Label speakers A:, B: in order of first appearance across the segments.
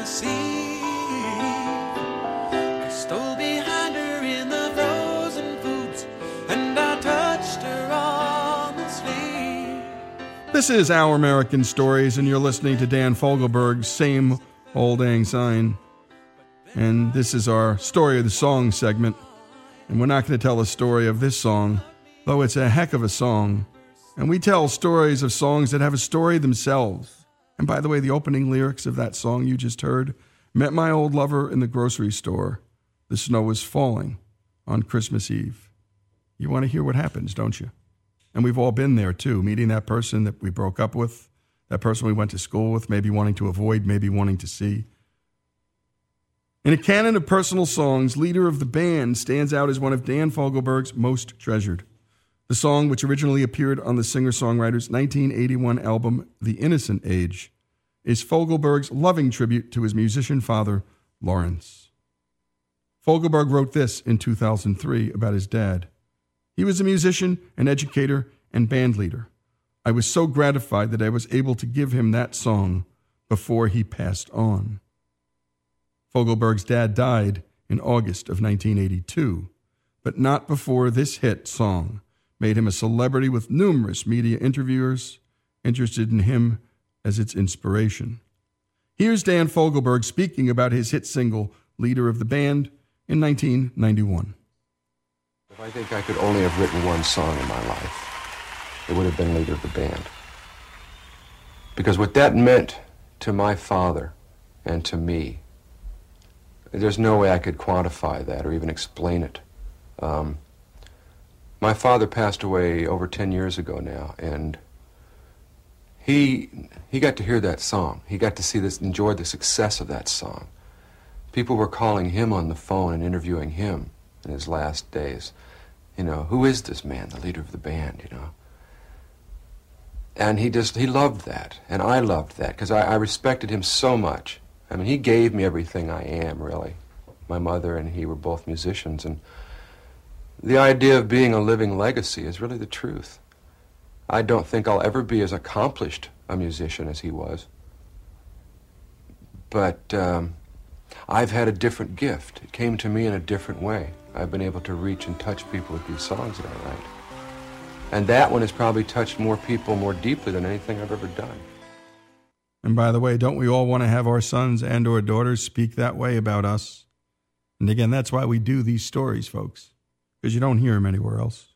A: I stole behind her in the frozen and I touched her on.
B: This is Our American Stories, and you're listening to Dan Fogelberg's Same Old Lang Syne. And this is our Story of the Song segment. And we're not going to tell a story of this song, though it's a heck of a song. And we tell stories of songs that have a story themselves. And by the way, the opening lyrics of that song you just heard met my old lover in the grocery store. The snow was falling on Christmas Eve. You want to hear what happens, don't you? And we've all been there too, meeting that person that we broke up with, that person we went to school with, maybe wanting to avoid, maybe wanting to see. In a canon of personal songs, Leader of the Band stands out as one of Dan Fogelberg's most treasured. The song, which originally appeared on the singer songwriter's 1981 album, The Innocent Age, is Fogelberg's loving tribute to his musician father, Lawrence. Fogelberg wrote this in 2003 about his dad. He was a musician, an educator, and band leader. I was so gratified that I was able to give him that song before he passed on. Fogelberg's dad died in August of 1982, but not before this hit song made him a celebrity with numerous media interviewers interested in him as its inspiration. Here's Dan Fogelberg speaking about his hit single, Leader of the Band, in 1991.
C: If I think I could only have written one song in my life, it would have been Leader of the Band. Because what that meant to my father and to me there's no way I could quantify that or even explain it. Um, my father passed away over 10 years ago now, and he, he got to hear that song. He got to see this, enjoy the success of that song. People were calling him on the phone and interviewing him in his last days. You know, who is this man, the leader of the band, you know? And he just, he loved that, and I loved that, because I, I respected him so much. I mean, he gave me everything I am, really. My mother and he were both musicians, and the idea of being a living legacy is really the truth. I don't think I'll ever be as accomplished a musician as he was. But um, I've had a different gift. It came to me in a different way. I've been able to reach and touch people with these songs that I write. And that one has probably touched more people more deeply than anything I've ever done.
B: And by the way, don't we all want to have our sons and or daughters speak that way about us? And again, that's why we do these stories, folks, because you don't hear him anywhere else.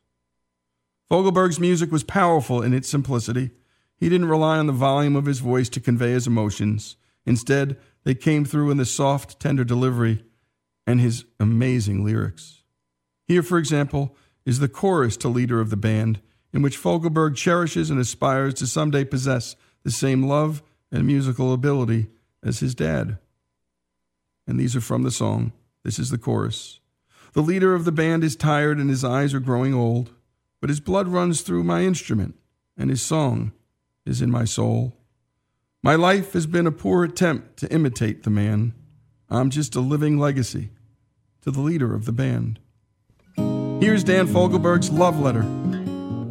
B: Fogelberg's music was powerful in its simplicity. He didn't rely on the volume of his voice to convey his emotions. Instead, they came through in the soft, tender delivery and his amazing lyrics. Here, for example, is the chorus to Leader of the Band, in which Fogelberg cherishes and aspires to someday possess the same love and musical ability as his dad. And these are from the song. This is the chorus. The leader of the band is tired and his eyes are growing old, but his blood runs through my instrument and his song is in my soul. My life has been a poor attempt to imitate the man. I'm just a living legacy to the leader of the band. Here's Dan Fogelberg's love letter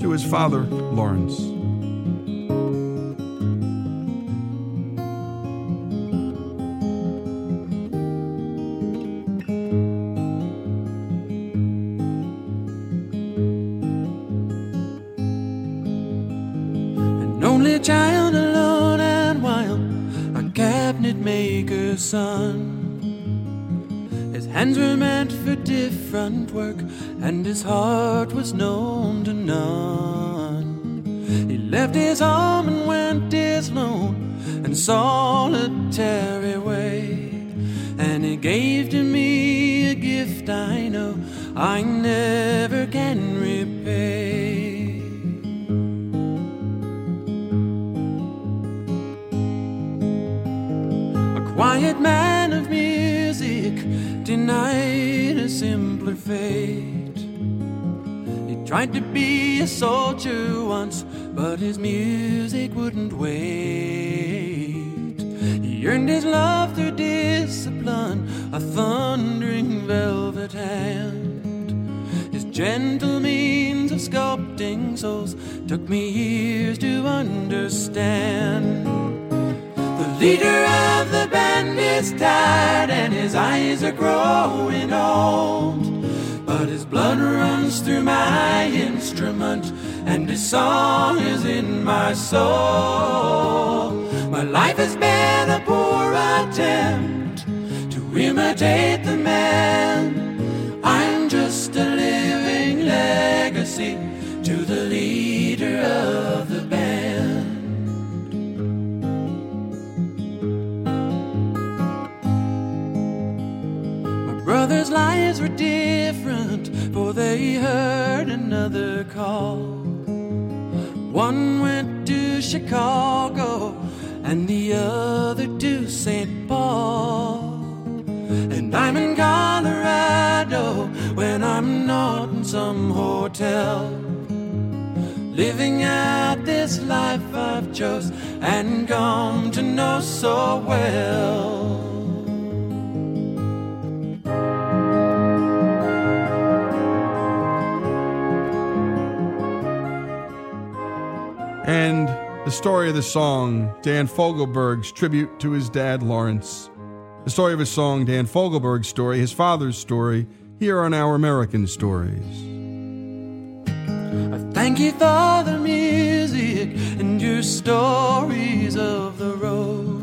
B: to his father, Lawrence.
A: Hands were meant for different work, and his heart was known to none. He left his home simpler fate. He tried to be a soldier once, but his music wouldn't wait. He earned his love through discipline, a thundering velvet hand. His gentle means of sculpting souls took me years to understand. The leader of the band is tired and his eyes are growing old. But his blood runs through my instrument, and his song is in my soul. My life has been a poor attempt to imitate the man. I'm just a living legacy to the leader of the My brother's lives were different, for they heard another call. One went to Chicago and the other to St. Paul. And I'm in Colorado when I'm not in some hotel. Living out this life I've chose and come to know so well.
B: And the story of the song, Dan Fogelberg's tribute to his dad, Lawrence. The story of his song, Dan Fogelberg's story, his father's story, here on Our American Stories.
A: I thank you for the music and your stories of the road.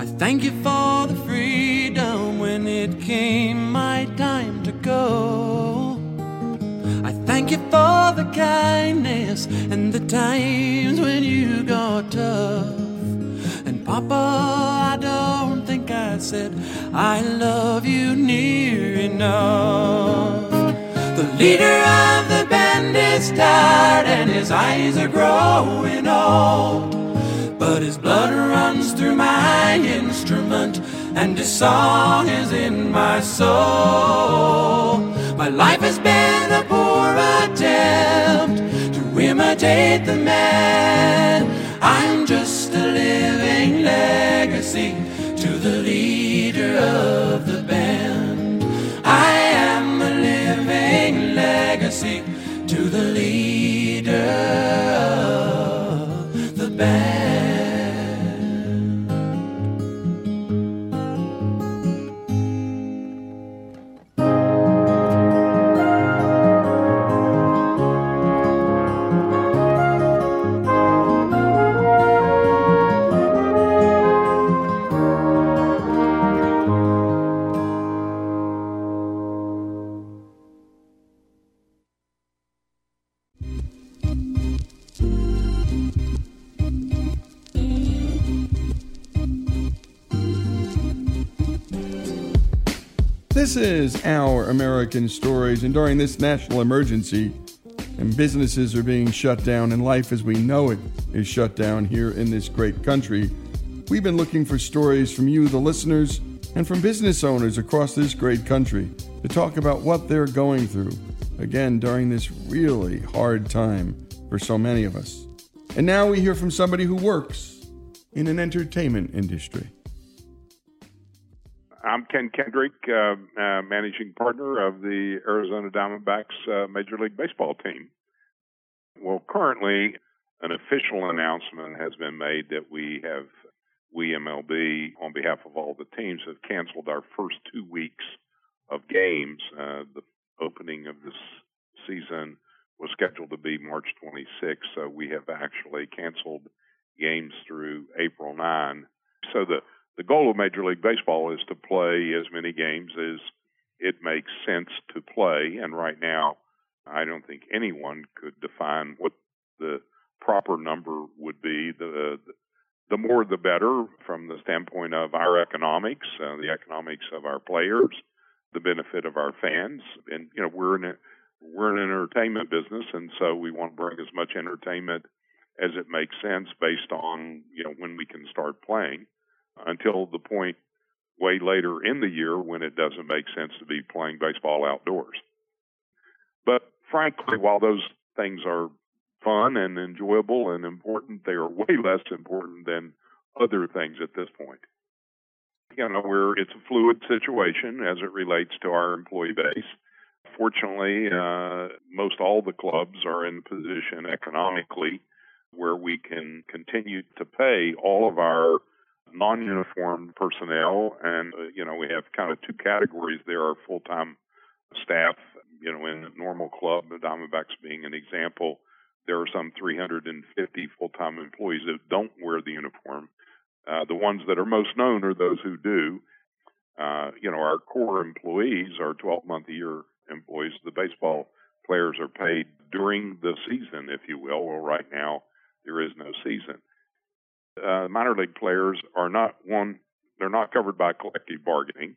A: I thank you for the freedom when it came my time to go. Thank you for the kindness and the times when you got tough. And Papa, I don't think I said I love you near enough. The leader of the band is tired and his eyes are growing old. But his blood runs through my instrument and his song is in my soul. My life has been a poor attempt to imitate the man. I'm just a living legacy to the leader of the band. I am a living legacy to the
B: This is Our American Stories, and during this national emergency, and businesses are being shut down, and life as we know it is shut down here in this great country, we've been looking for stories from you, the listeners, and from business owners across this great country to talk about what they're going through, again, during this really hard time for so many of us. And now we hear from somebody who works in an entertainment industry.
D: I'm Ken Kendrick, uh, uh, managing partner of the Arizona Diamondbacks uh, Major League Baseball team. Well, currently, an official announcement has been made that we have, we MLB, on behalf of all the teams, have canceled our first two weeks of games. Uh, the opening of this season was scheduled to be March 26th, so we have actually canceled games through April 9. So the the goal of Major League Baseball is to play as many games as it makes sense to play. And right now, I don't think anyone could define what the proper number would be. The the more the better from the standpoint of our economics, uh, the economics of our players, the benefit of our fans, and you know we're in a, we're an entertainment business, and so we want to bring as much entertainment as it makes sense based on you know when we can start playing until the point way later in the year when it doesn't make sense to be playing baseball outdoors. But frankly, while those things are fun and enjoyable and important, they are way less important than other things at this point. You know, we're it's a fluid situation as it relates to our employee base. Fortunately, uh, most all the clubs are in a position economically where we can continue to pay all of our non-uniformed personnel, and uh, you know we have kind of two categories. There are full-time staff, you know, in normal club, the Diamondbacks being an example. There are some 350 full-time employees that don't wear the uniform. Uh, the ones that are most known are those who do. Uh, you know, our core employees are 12-month a year employees. The baseball players are paid during the season, if you will. Well, right now there is no season. Uh, minor league players are not one; they're not covered by collective bargaining,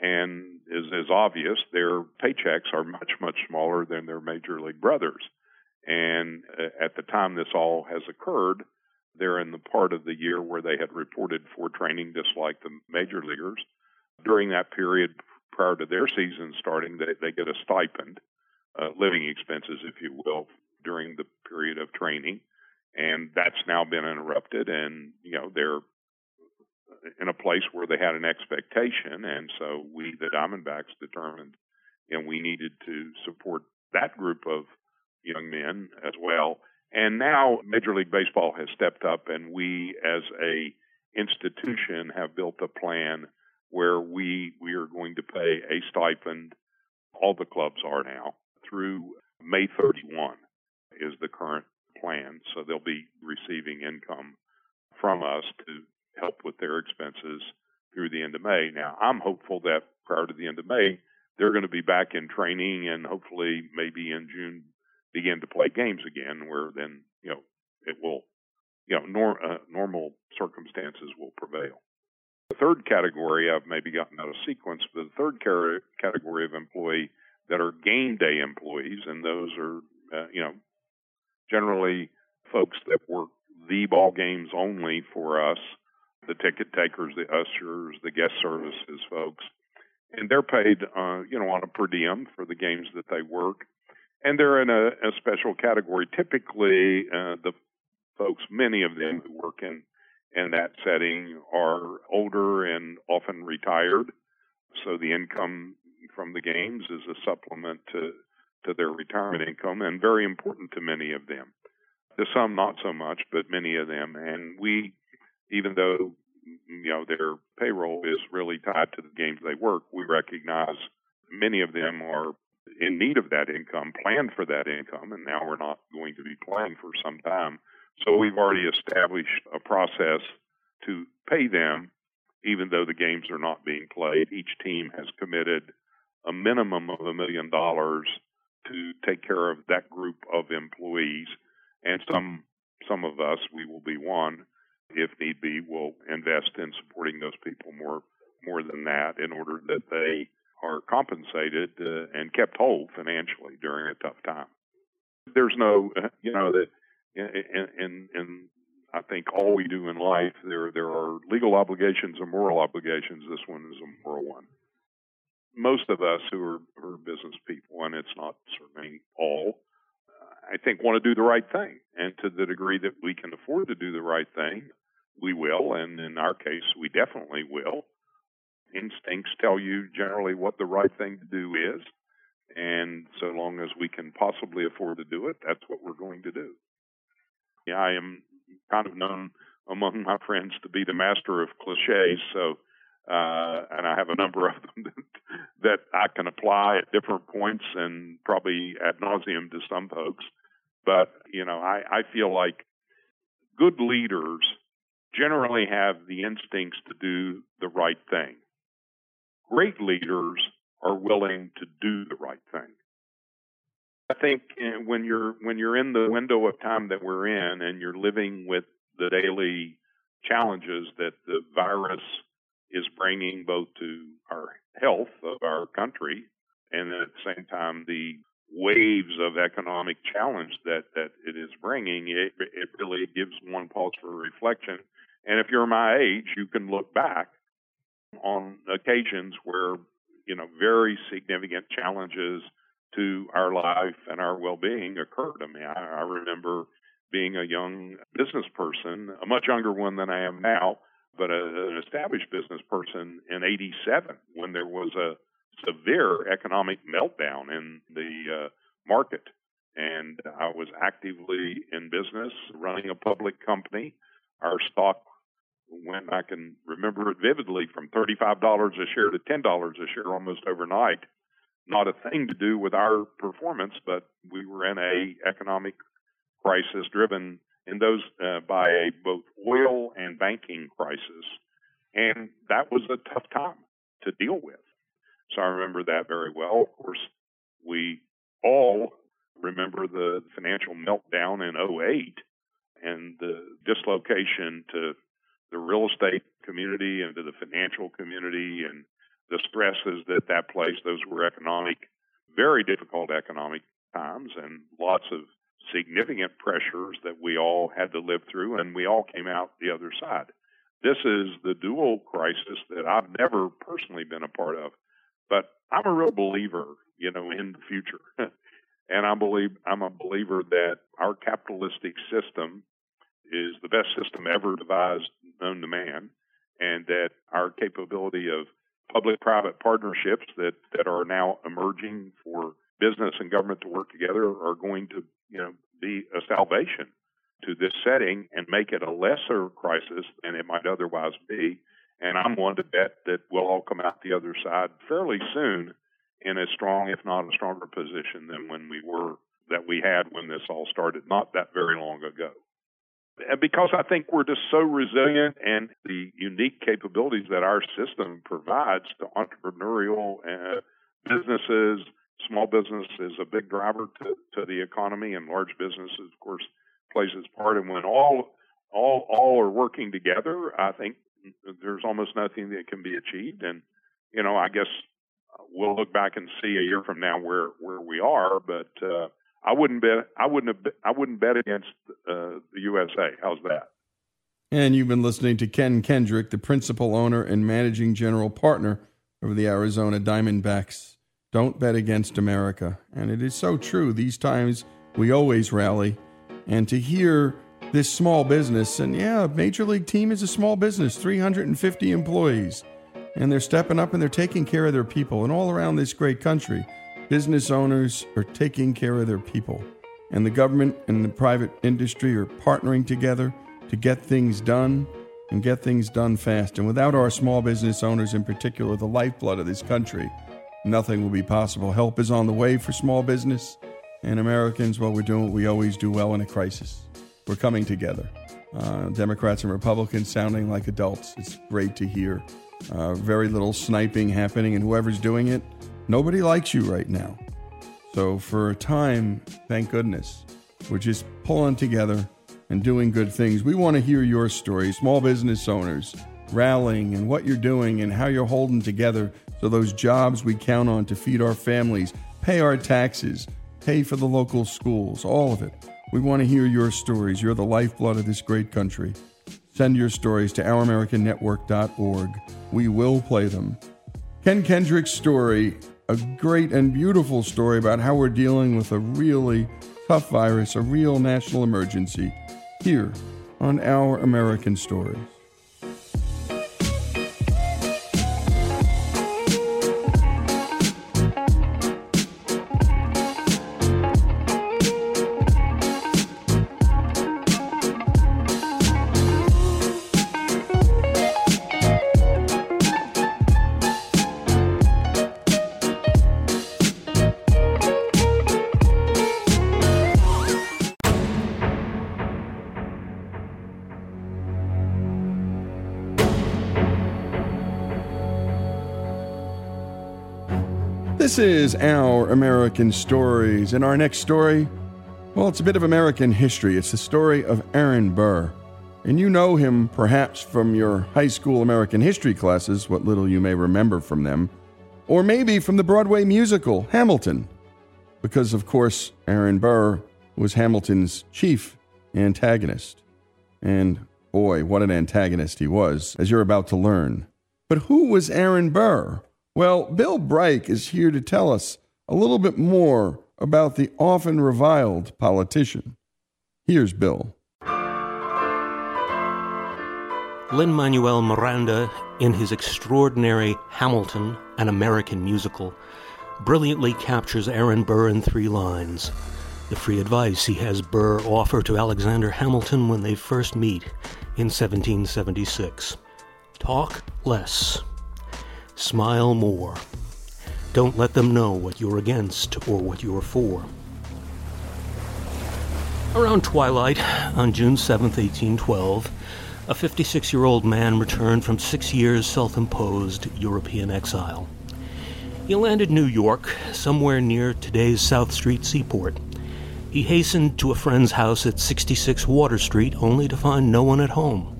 D: and is as obvious, their paychecks are much much smaller than their major league brothers. And uh, at the time this all has occurred, they're in the part of the year where they had reported for training, just like the major leaguers. During that period prior to their season starting, they, they get a stipend, uh, living expenses, if you will, during the period of training. And that's now been interrupted, and you know they're uh, in a place where they had an expectation, and so we, the Diamondbacks, determined, and we needed to support that group of young men as well. And now Major League Baseball has stepped up, and we, as a institution, have built a plan where we we are going to pay a stipend. All the clubs are now through May 31 is the current plan, so they'll be receiving income from us to help with their expenses through the end of May. Now, I'm hopeful that prior to the end of May, they're going to be back in training and hopefully maybe in June begin to play games again, where then you know it will, you know, nor, uh, normal circumstances will prevail. The third category I've maybe gotten out of sequence, but the third car- category of employee that are game day employees, and those are uh, you know generally folks that work the ball games only for us, the ticket takers, the ushers, the guest services folks, and they're paid uh, you know on a per diem for the games that they work and they're in a, a special category. Typically, uh, the folks, many of them who work in in that setting, are older and often retired. So the income from the games is a supplement to to their retirement income, and very important to many of them. To some, not so much, but many of them. And we, even though you know their payroll is really tied to the games they work, we recognize many of them are in need of that income, planned for that income, and now we're not going to be playing for some time. So we've already established a process to pay them, even though the games are not being played. Each team has committed a minimum of a million dollars to take care of that group of employees, and some some of us, we will be one, if need be, will invest in supporting those people more more than that in order that they are compensated uh, and kept whole financially during a tough time. There's no, you know, that in, in, I think all we do in life, there there are legal obligations and moral obligations. This one is a moral one. Most of us who are, who are business people, and it's not certainly all, I think want to do the right thing. And to the degree that we can afford to do the right thing, we will. And in our case, we definitely will instincts tell you generally what the right thing to do is. And so long as we can possibly afford to do it, that's what we're going to do. Yeah, I am kind of known among my friends to be the master of cliches. So, uh, and I have a number of them that I can apply at different points and probably ad nauseum to some folks. But, you know, I, I feel like good leaders generally have the instincts to do the right thing great leaders are willing to do the right thing. I think eh, when you're when you're in the window of time that we're in and you're living with the daily challenges that the virus is bringing both to our health of our country and at the same time the waves of economic challenge that that it is bringing it it really gives one pause for reflection and if you're my age you can look back on occasions where, you know, very significant challenges to our life and our well-being occurred. I mean, I, I remember being a young business person, a much younger one than I am now, but a, an established business person in 87 when there was a severe economic meltdown in the uh, market. And I was actively in business running a public company. Our stock went, I can remember it vividly from $35 a share to $10 a share almost overnight. Not a thing to do with our performance, but we were in a economic crisis driven in those uh, by a both oil and banking crisis, and that was a tough time to deal with. So I remember that very well. Of course, we all remember the financial meltdown in 08 and the dislocation to the real estate community and to the financial community and the stresses that that placed. Those were economic, very difficult economic times and lots of significant pressures that we all had to live through, and we all came out the other side. This is the dual crisis that I've never personally been a part of, but I'm a real believer, you know, in the future. and I believe I'm a believer that our capitalistic system is the best system ever devised known to man, and that our capability of public-private partnerships that that are now emerging for business and government to work together are going to you know be a salvation to this setting and make it a lesser crisis than it might otherwise be. And I'm one to bet that we'll all come out the other side fairly soon in a strong, if not a stronger position than when we were that we had when this all started, not that very long ago. And because I think we're just so resilient and the unique capabilities that our system provides to entrepreneurial uh, businesses, small business is a big driver to, to the economy, and large business, of course, plays its part. And when all all all are working together, I think there's almost nothing that can be achieved. And you know, I guess we'll look back and see a year from now where where we are. But uh, I wouldn't bet I wouldn't have, I wouldn't bet against uh, the USA. How's that?
B: And you've been listening to Ken Kendrick, the principal owner and managing general partner of the Arizona Diamondbacks. Don't bet against America. And it is so true. These times we always rally. And to hear this small business, and yeah, Major League team is a small business, 350 employees, and they're stepping up and they're taking care of their people. And all around this great country, business owners are taking care of their people. And the government and the private industry are partnering together to get things done and get things done fast. And without our small business owners, in particular, the lifeblood of this country, nothing will be possible. Help is on the way for small business. And Americans, well, we're doing we always do well in a crisis. We're coming together. Uh, Democrats and Republicans sounding like adults. It's great to hear. Uh, very little sniping happening, and whoever's doing it, nobody likes you right now. So, for a time, thank goodness, we're just pulling together and doing good things. We want to hear your story, small business owners rallying and what you're doing and how you're holding together so those jobs we count on to feed our families, pay our taxes, pay for the local schools, all of it. We want to hear your stories. You're the lifeblood of this great country. Send your stories to ouramericannetwork.org. We will play them. Ken Kendrick's story, a great and beautiful story about how we're dealing with a really tough virus, a real national emergency, here on Our American Stories. This is Our American Stories. And our next story, well, it's a bit of American history. It's the story of Aaron Burr. And you know him perhaps from your high school American history classes, what little you may remember from them, or maybe from the Broadway musical Hamilton, because of course Aaron Burr was Hamilton's chief antagonist. And boy, what an antagonist he was, as you're about to learn. But who was Aaron Burr? Well, Bill Bryk is here to tell us a little bit more about the often reviled politician. Here's Bill.
E: Lin Manuel Miranda, in his extraordinary Hamilton, an American musical, brilliantly captures Aaron Burr in three lines. The free advice he has Burr offer to Alexander Hamilton when they first meet in 1776. Talk less, smile more. Don't let them know what you're against or what you're for. Around twilight, on June 7, 1812, a 56 year old man returned from six years' self imposed European exile. He landed New York, somewhere near today's South Street seaport. He hastened to a friend's house at 66 Water Street only to find no one at home.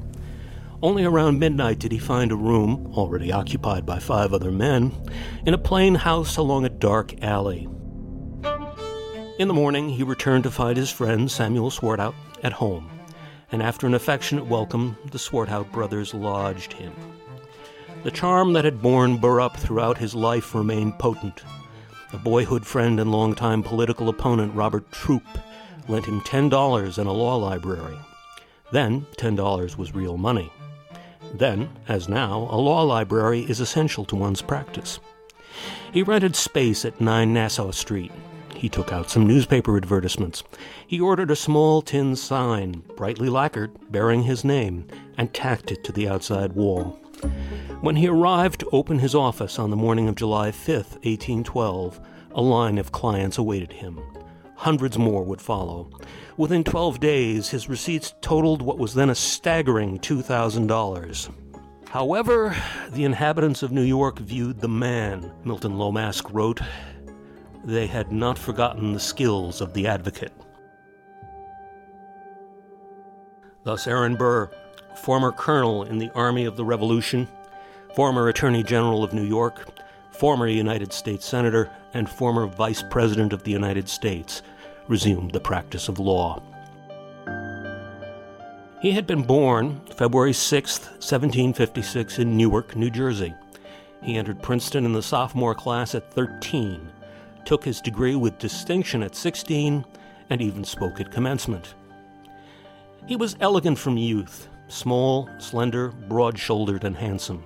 E: Only around midnight did he find a room, already occupied by five other men, in a plain house along a dark alley. In the morning, he returned to find his friend Samuel Swartwout at home, and after an affectionate welcome, the Swartwout brothers lodged him. The charm that had borne Burr up throughout his life remained potent. A boyhood friend and longtime political opponent, Robert Troup, lent him $10 and a law library. Then, $10 was real money. Then, as now, a law library is essential to one's practice. He rented space at 9 Nassau Street. He took out some newspaper advertisements. He ordered a small tin sign, brightly lacquered, bearing his name, and tacked it to the outside wall. When he arrived to open his office on the morning of July 5, 1812, a line of clients awaited him. Hundreds more would follow. Within 12 days, his receipts totaled what was then a staggering $2,000. However, the inhabitants of New York viewed the man, Milton Lomask wrote. They had not forgotten the skills of the advocate. Thus, Aaron Burr, former colonel in the Army of the Revolution, former Attorney General of New York, former United States Senator, and former Vice President of the United States, resumed the practice of law. He had been born February 6, 1756, in Newark, New Jersey. He entered Princeton in the sophomore class at 13, took his degree with distinction at 16, and even spoke at commencement. He was elegant from youth, small, slender, broad shouldered, and handsome.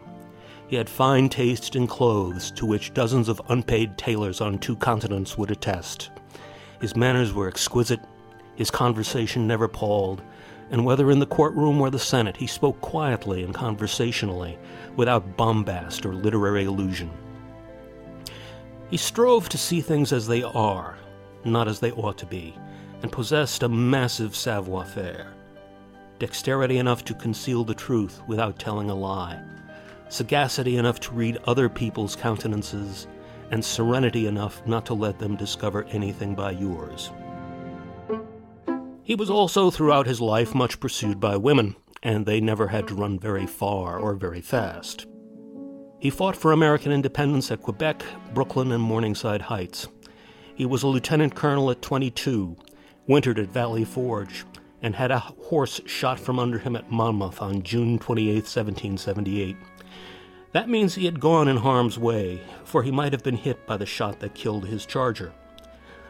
E: He had fine taste in clothes, to which dozens of unpaid tailors on two continents would attest. His manners were exquisite, his conversation never palled, and whether in the courtroom or the Senate, he spoke quietly and conversationally, without bombast or literary illusion. He strove to see things as they are, not as they ought to be, and possessed a massive savoir faire. Dexterity enough to conceal the truth without telling a lie sagacity enough to read other people's countenances, and serenity enough not to let them discover anything by yours. He was also throughout his life much pursued by women, and they never had to run very far or very fast. He fought for American independence at Quebec, Brooklyn, and Morningside Heights. He was a lieutenant colonel at 22, wintered at Valley Forge, and had a horse shot from under him at Monmouth on June 28, 1778. That means he had gone in harm's way, for he might have been hit by the shot that killed his charger.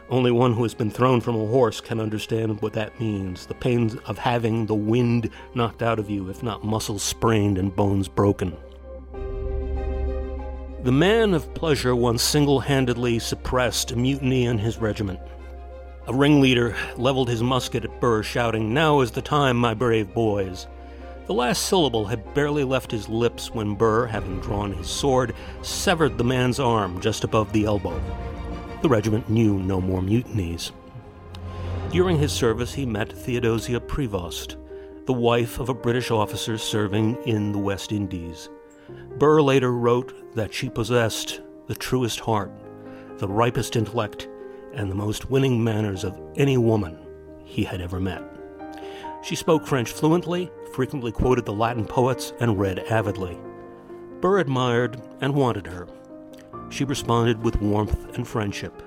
E: Only one who has been thrown from a horse can understand what that means the pains of having the wind knocked out of you, if not muscles sprained and bones broken. The man of pleasure once single handedly suppressed a mutiny in his regiment. A ringleader leveled his musket at Burr, shouting, Now is the time, my brave boys. The last syllable had barely left his lips when Burr, having drawn his sword, severed the man's arm just above the elbow. The regiment knew no more mutinies. During his service, he met Theodosia Prevost, the wife of a British officer serving in the West Indies. Burr later wrote that she possessed the truest heart, the ripest intellect, and the most winning manners of any woman he had ever met. She spoke French fluently, frequently quoted the Latin poets, and read avidly. Burr admired and wanted her. She responded with warmth and friendship.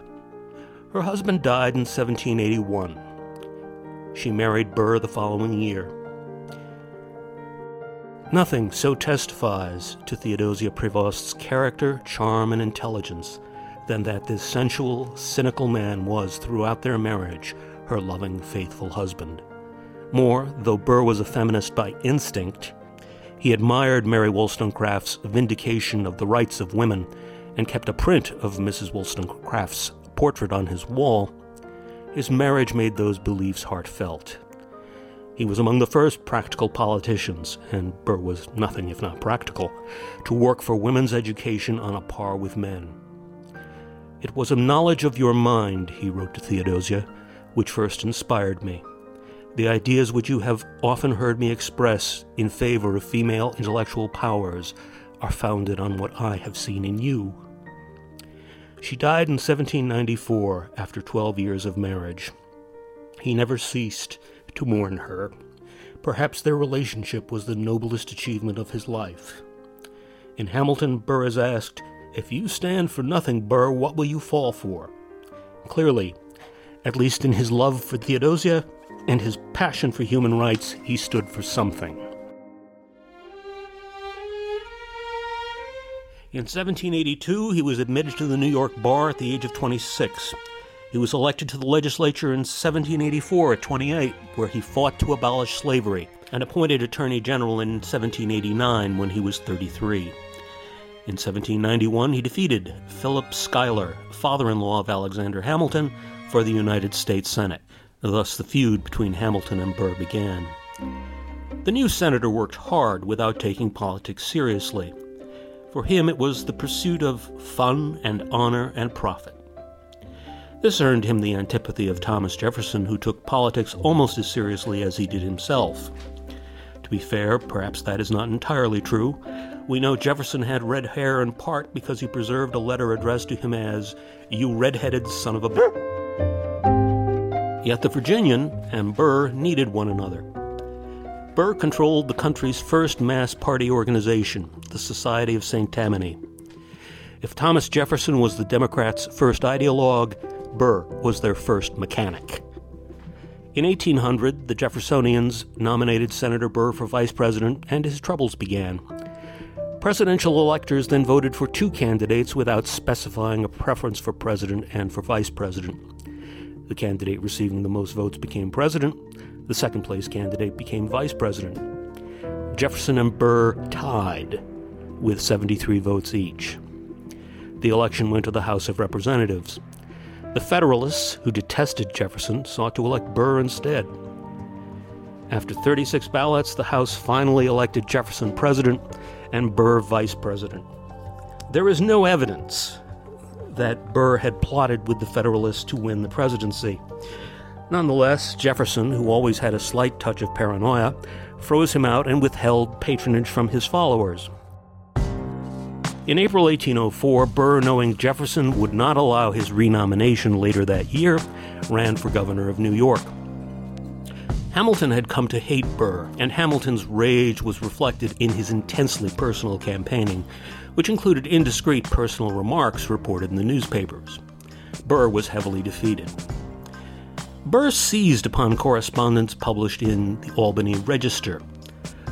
E: Her husband died in 1781. She married Burr the following year. Nothing so testifies to Theodosia Prevost's character, charm, and intelligence than that this sensual, cynical man was, throughout their marriage, her loving, faithful husband. More, though Burr was a feminist by instinct, he admired Mary Wollstonecraft's vindication of the rights of women and kept a print of Mrs. Wollstonecraft's portrait on his wall. His marriage made those beliefs heartfelt. He was among the first practical politicians, and Burr was nothing if not practical, to work for women's education on a par with men. It was a knowledge of your mind, he wrote to Theodosia, which first inspired me. The ideas which you have often heard me express in favor of female intellectual powers are founded on what I have seen in you. She died in 1794 after 12 years of marriage. He never ceased to mourn her. Perhaps their relationship was the noblest achievement of his life. In Hamilton, Burr is asked, If you stand for nothing, Burr, what will you fall for? Clearly, at least in his love for Theodosia and his passion for human rights, he stood for something. In 1782, he was admitted to the New York bar at the age of 26. He was elected to the legislature in 1784 at 28, where he fought to abolish slavery, and appointed Attorney General in 1789 when he was 33. In 1791, he defeated Philip Schuyler, father in law of Alexander Hamilton, for the United States Senate. Thus, the feud between Hamilton and Burr began. The new senator worked hard without taking politics seriously. For him, it was the pursuit of fun and honor and profit. This earned him the antipathy of Thomas Jefferson, who took politics almost as seriously as he did himself. To be fair, perhaps that is not entirely true. We know Jefferson had red hair in part because he preserved a letter addressed to him as, You red-headed son of a. Yet the Virginian and Burr needed one another. Burr controlled the country's first mass party organization, the Society of St. Tammany. If Thomas Jefferson was the Democrats' first ideologue, Burr was their first mechanic. In 1800, the Jeffersonians nominated Senator Burr for vice president, and his troubles began. Presidential electors then voted for two candidates without specifying a preference for president and for vice president. The candidate receiving the most votes became president, the second place candidate became vice president. Jefferson and Burr tied with 73 votes each. The election went to the House of Representatives. The Federalists, who detested Jefferson, sought to elect Burr instead. After 36 ballots, the House finally elected Jefferson president and Burr vice president. There is no evidence that Burr had plotted with the Federalists to win the presidency. Nonetheless, Jefferson, who always had a slight touch of paranoia, froze him out and withheld patronage from his followers. In April 1804, Burr, knowing Jefferson would not allow his renomination later that year, ran for governor of New York. Hamilton had come to hate Burr, and Hamilton's rage was reflected in his intensely personal campaigning, which included indiscreet personal remarks reported in the newspapers. Burr was heavily defeated. Burr seized upon correspondence published in the Albany Register.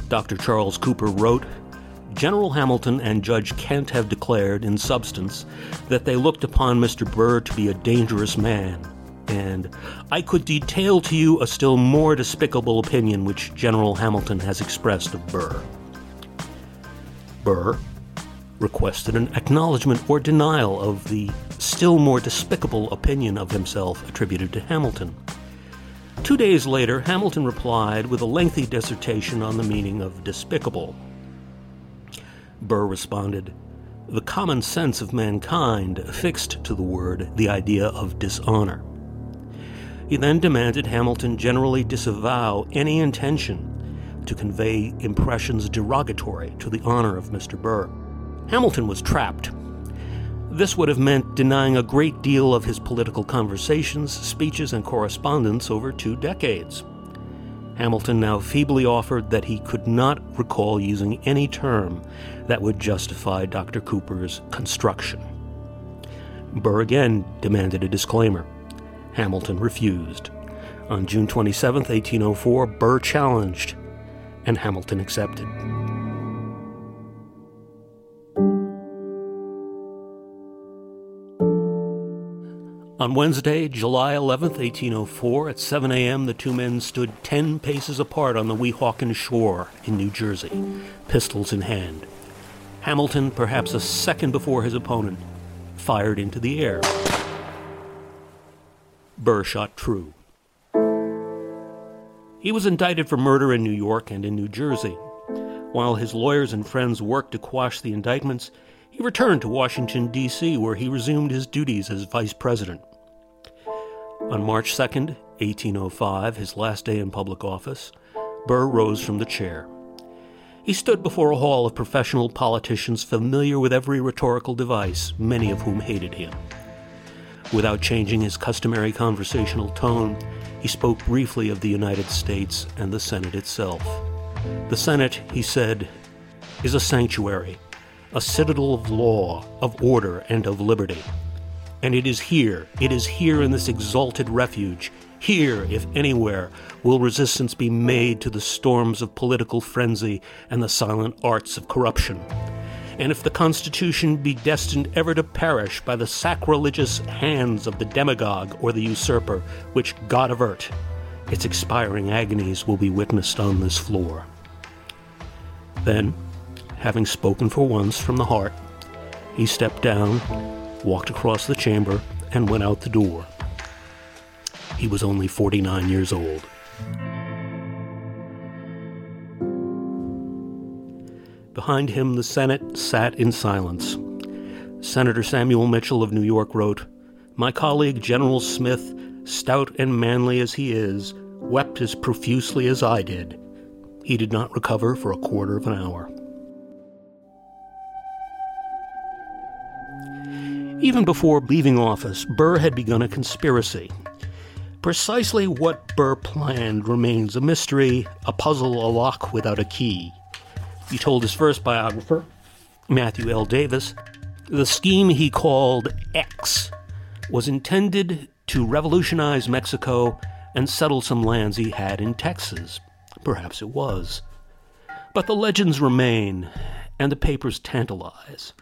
E: Dr. Charles Cooper wrote, General Hamilton and Judge Kent have declared, in substance, that they looked upon Mr. Burr to be a dangerous man. And I could detail to you a still more despicable opinion which General Hamilton has expressed of Burr. Burr requested an acknowledgement or denial of the still more despicable opinion of himself attributed to Hamilton. Two days later, Hamilton replied with a lengthy dissertation on the meaning of despicable. Burr responded, The common sense of mankind affixed to the word the idea of dishonor. He then demanded Hamilton generally disavow any intention to convey impressions derogatory to the honor of Mr. Burr. Hamilton was trapped. This would have meant denying a great deal of his political conversations, speeches, and correspondence over two decades. Hamilton now feebly offered that he could not recall using any term that would justify Dr. Cooper's construction. Burr again demanded a disclaimer. Hamilton refused. On June 27, 1804, Burr challenged, and Hamilton accepted. On Wednesday, July 11, 1804, at 7 a.m., the two men stood 10 paces apart on the Weehawken shore in New Jersey, pistols in hand. Hamilton, perhaps a second before his opponent, fired into the air. Burr shot true. He was indicted for murder in New York and in New Jersey. While his lawyers and friends worked to quash the indictments, he returned to Washington, D.C., where he resumed his duties as vice president. On March 2, 1805, his last day in public office, Burr rose from the chair. He stood before a hall of professional politicians familiar with every rhetorical device, many of whom hated him. Without changing his customary conversational tone, he spoke briefly of the United States and the Senate itself. The Senate, he said, is a sanctuary, a citadel of law, of order, and of liberty. And it is here, it is here in this exalted refuge, here, if anywhere, will resistance be made to the storms of political frenzy and the silent arts of corruption. And if the Constitution be destined ever to perish by the sacrilegious hands of the demagogue or the usurper, which God avert, its expiring agonies will be witnessed on this floor. Then, having spoken for once from the heart, he stepped down, walked across the chamber, and went out the door. He was only 49 years old. Behind him, the Senate sat in silence. Senator Samuel Mitchill of New York wrote, My colleague General Smith, stout and manly as he is, wept as profusely as I did. He did not recover for a quarter of an hour. Even before leaving office, Burr had begun a conspiracy. Precisely what Burr planned remains a mystery, a puzzle, a lock without a key. He told his first biographer, Matthew L. Davis, the scheme he called X was intended to revolutionize Mexico and settle some lands he had in Texas. Perhaps it was. But the legends remain, and the papers tantalize.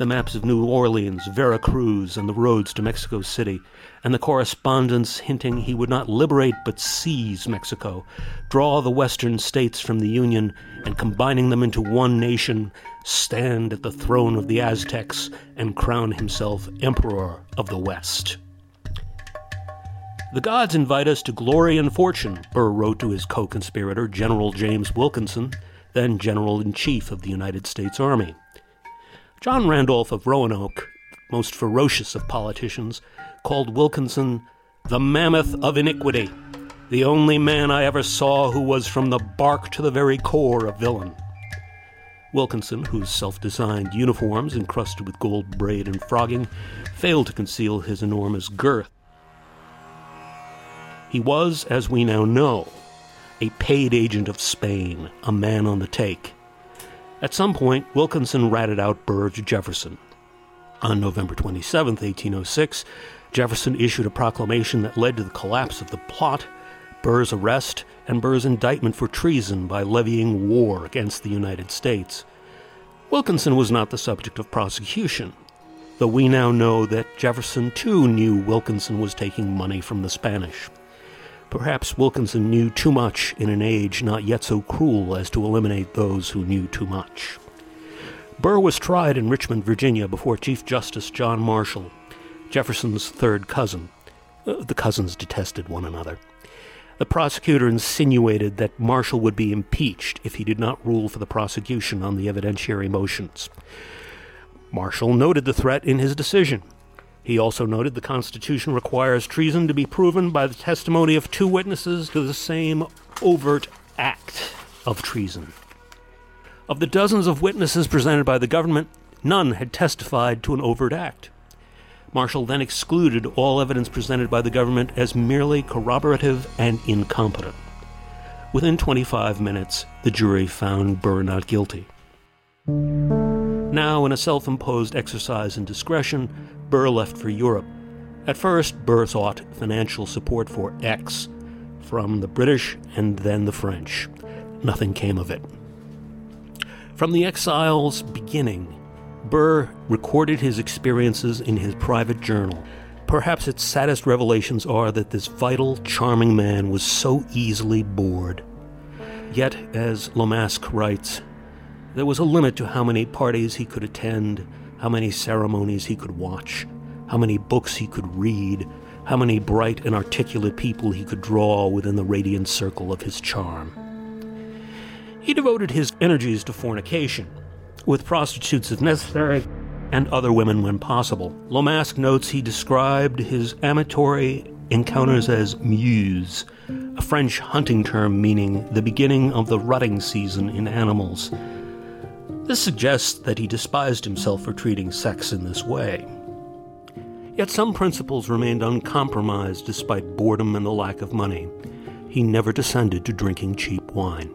E: The maps of New Orleans, Veracruz, and the roads to Mexico City, and the correspondence hinting he would not liberate but seize Mexico, draw the western states from the Union, and combining them into one nation, stand at the throne of the Aztecs and crown himself Emperor of the West. The gods invite us to glory and fortune, Burr wrote to his co conspirator, General James Wilkinson, then General in Chief of the United States Army. John Randolph of Roanoke, most ferocious of politicians, called Wilkinson the mammoth of iniquity, the only man I ever saw who was from the bark to the very core a villain. Wilkinson, whose self designed uniforms encrusted with gold braid and frogging failed to conceal his enormous girth, he was, as we now know, a paid agent of Spain, a man on the take. At some point, Wilkinson ratted out Burr to Jefferson. On November 27, 1806, Jefferson issued a proclamation that led to the collapse of the plot, Burr's arrest, and Burr's indictment for treason by levying war against the United States. Wilkinson was not the subject of prosecution, though we now know that Jefferson too knew Wilkinson was taking money from the Spanish. Perhaps Wilkinson knew too much in an age not yet so cruel as to eliminate those who knew too much. Burr was tried in Richmond, Virginia, before Chief Justice John Marshall, Jefferson's third cousin. Uh, the cousins detested one another. The prosecutor insinuated that Marshall would be impeached if he did not rule for the prosecution on the evidentiary motions. Marshall noted the threat in his decision. He also noted the Constitution requires treason to be proven by the testimony of two witnesses to the same overt act of treason. Of the dozens of witnesses presented by the government, none had testified to an overt act. Marshall then excluded all evidence presented by the government as merely corroborative and incompetent. Within 25 minutes, the jury found Burr not guilty. Now, in a self imposed exercise in discretion, Burr left for Europe. At first, Burr sought financial support for X from the British and then the French. Nothing came of it. From the exile's beginning, Burr recorded his experiences in his private journal. Perhaps its saddest revelations are that this vital, charming man was so easily bored. Yet, as Lomask writes, there was a limit to how many parties he could attend how many ceremonies he could watch, how many books he could read, how many bright and articulate people he could draw within the radiant circle of his charm. He devoted his energies to fornication, with prostitutes if necessary, and other women when possible. Lomask notes he described his amatory encounters as muse, a French hunting term meaning the beginning of the rutting season in animals. This suggests that he despised himself for treating sex in this way. Yet some principles remained uncompromised despite boredom and the lack of money. He never descended to drinking cheap wine.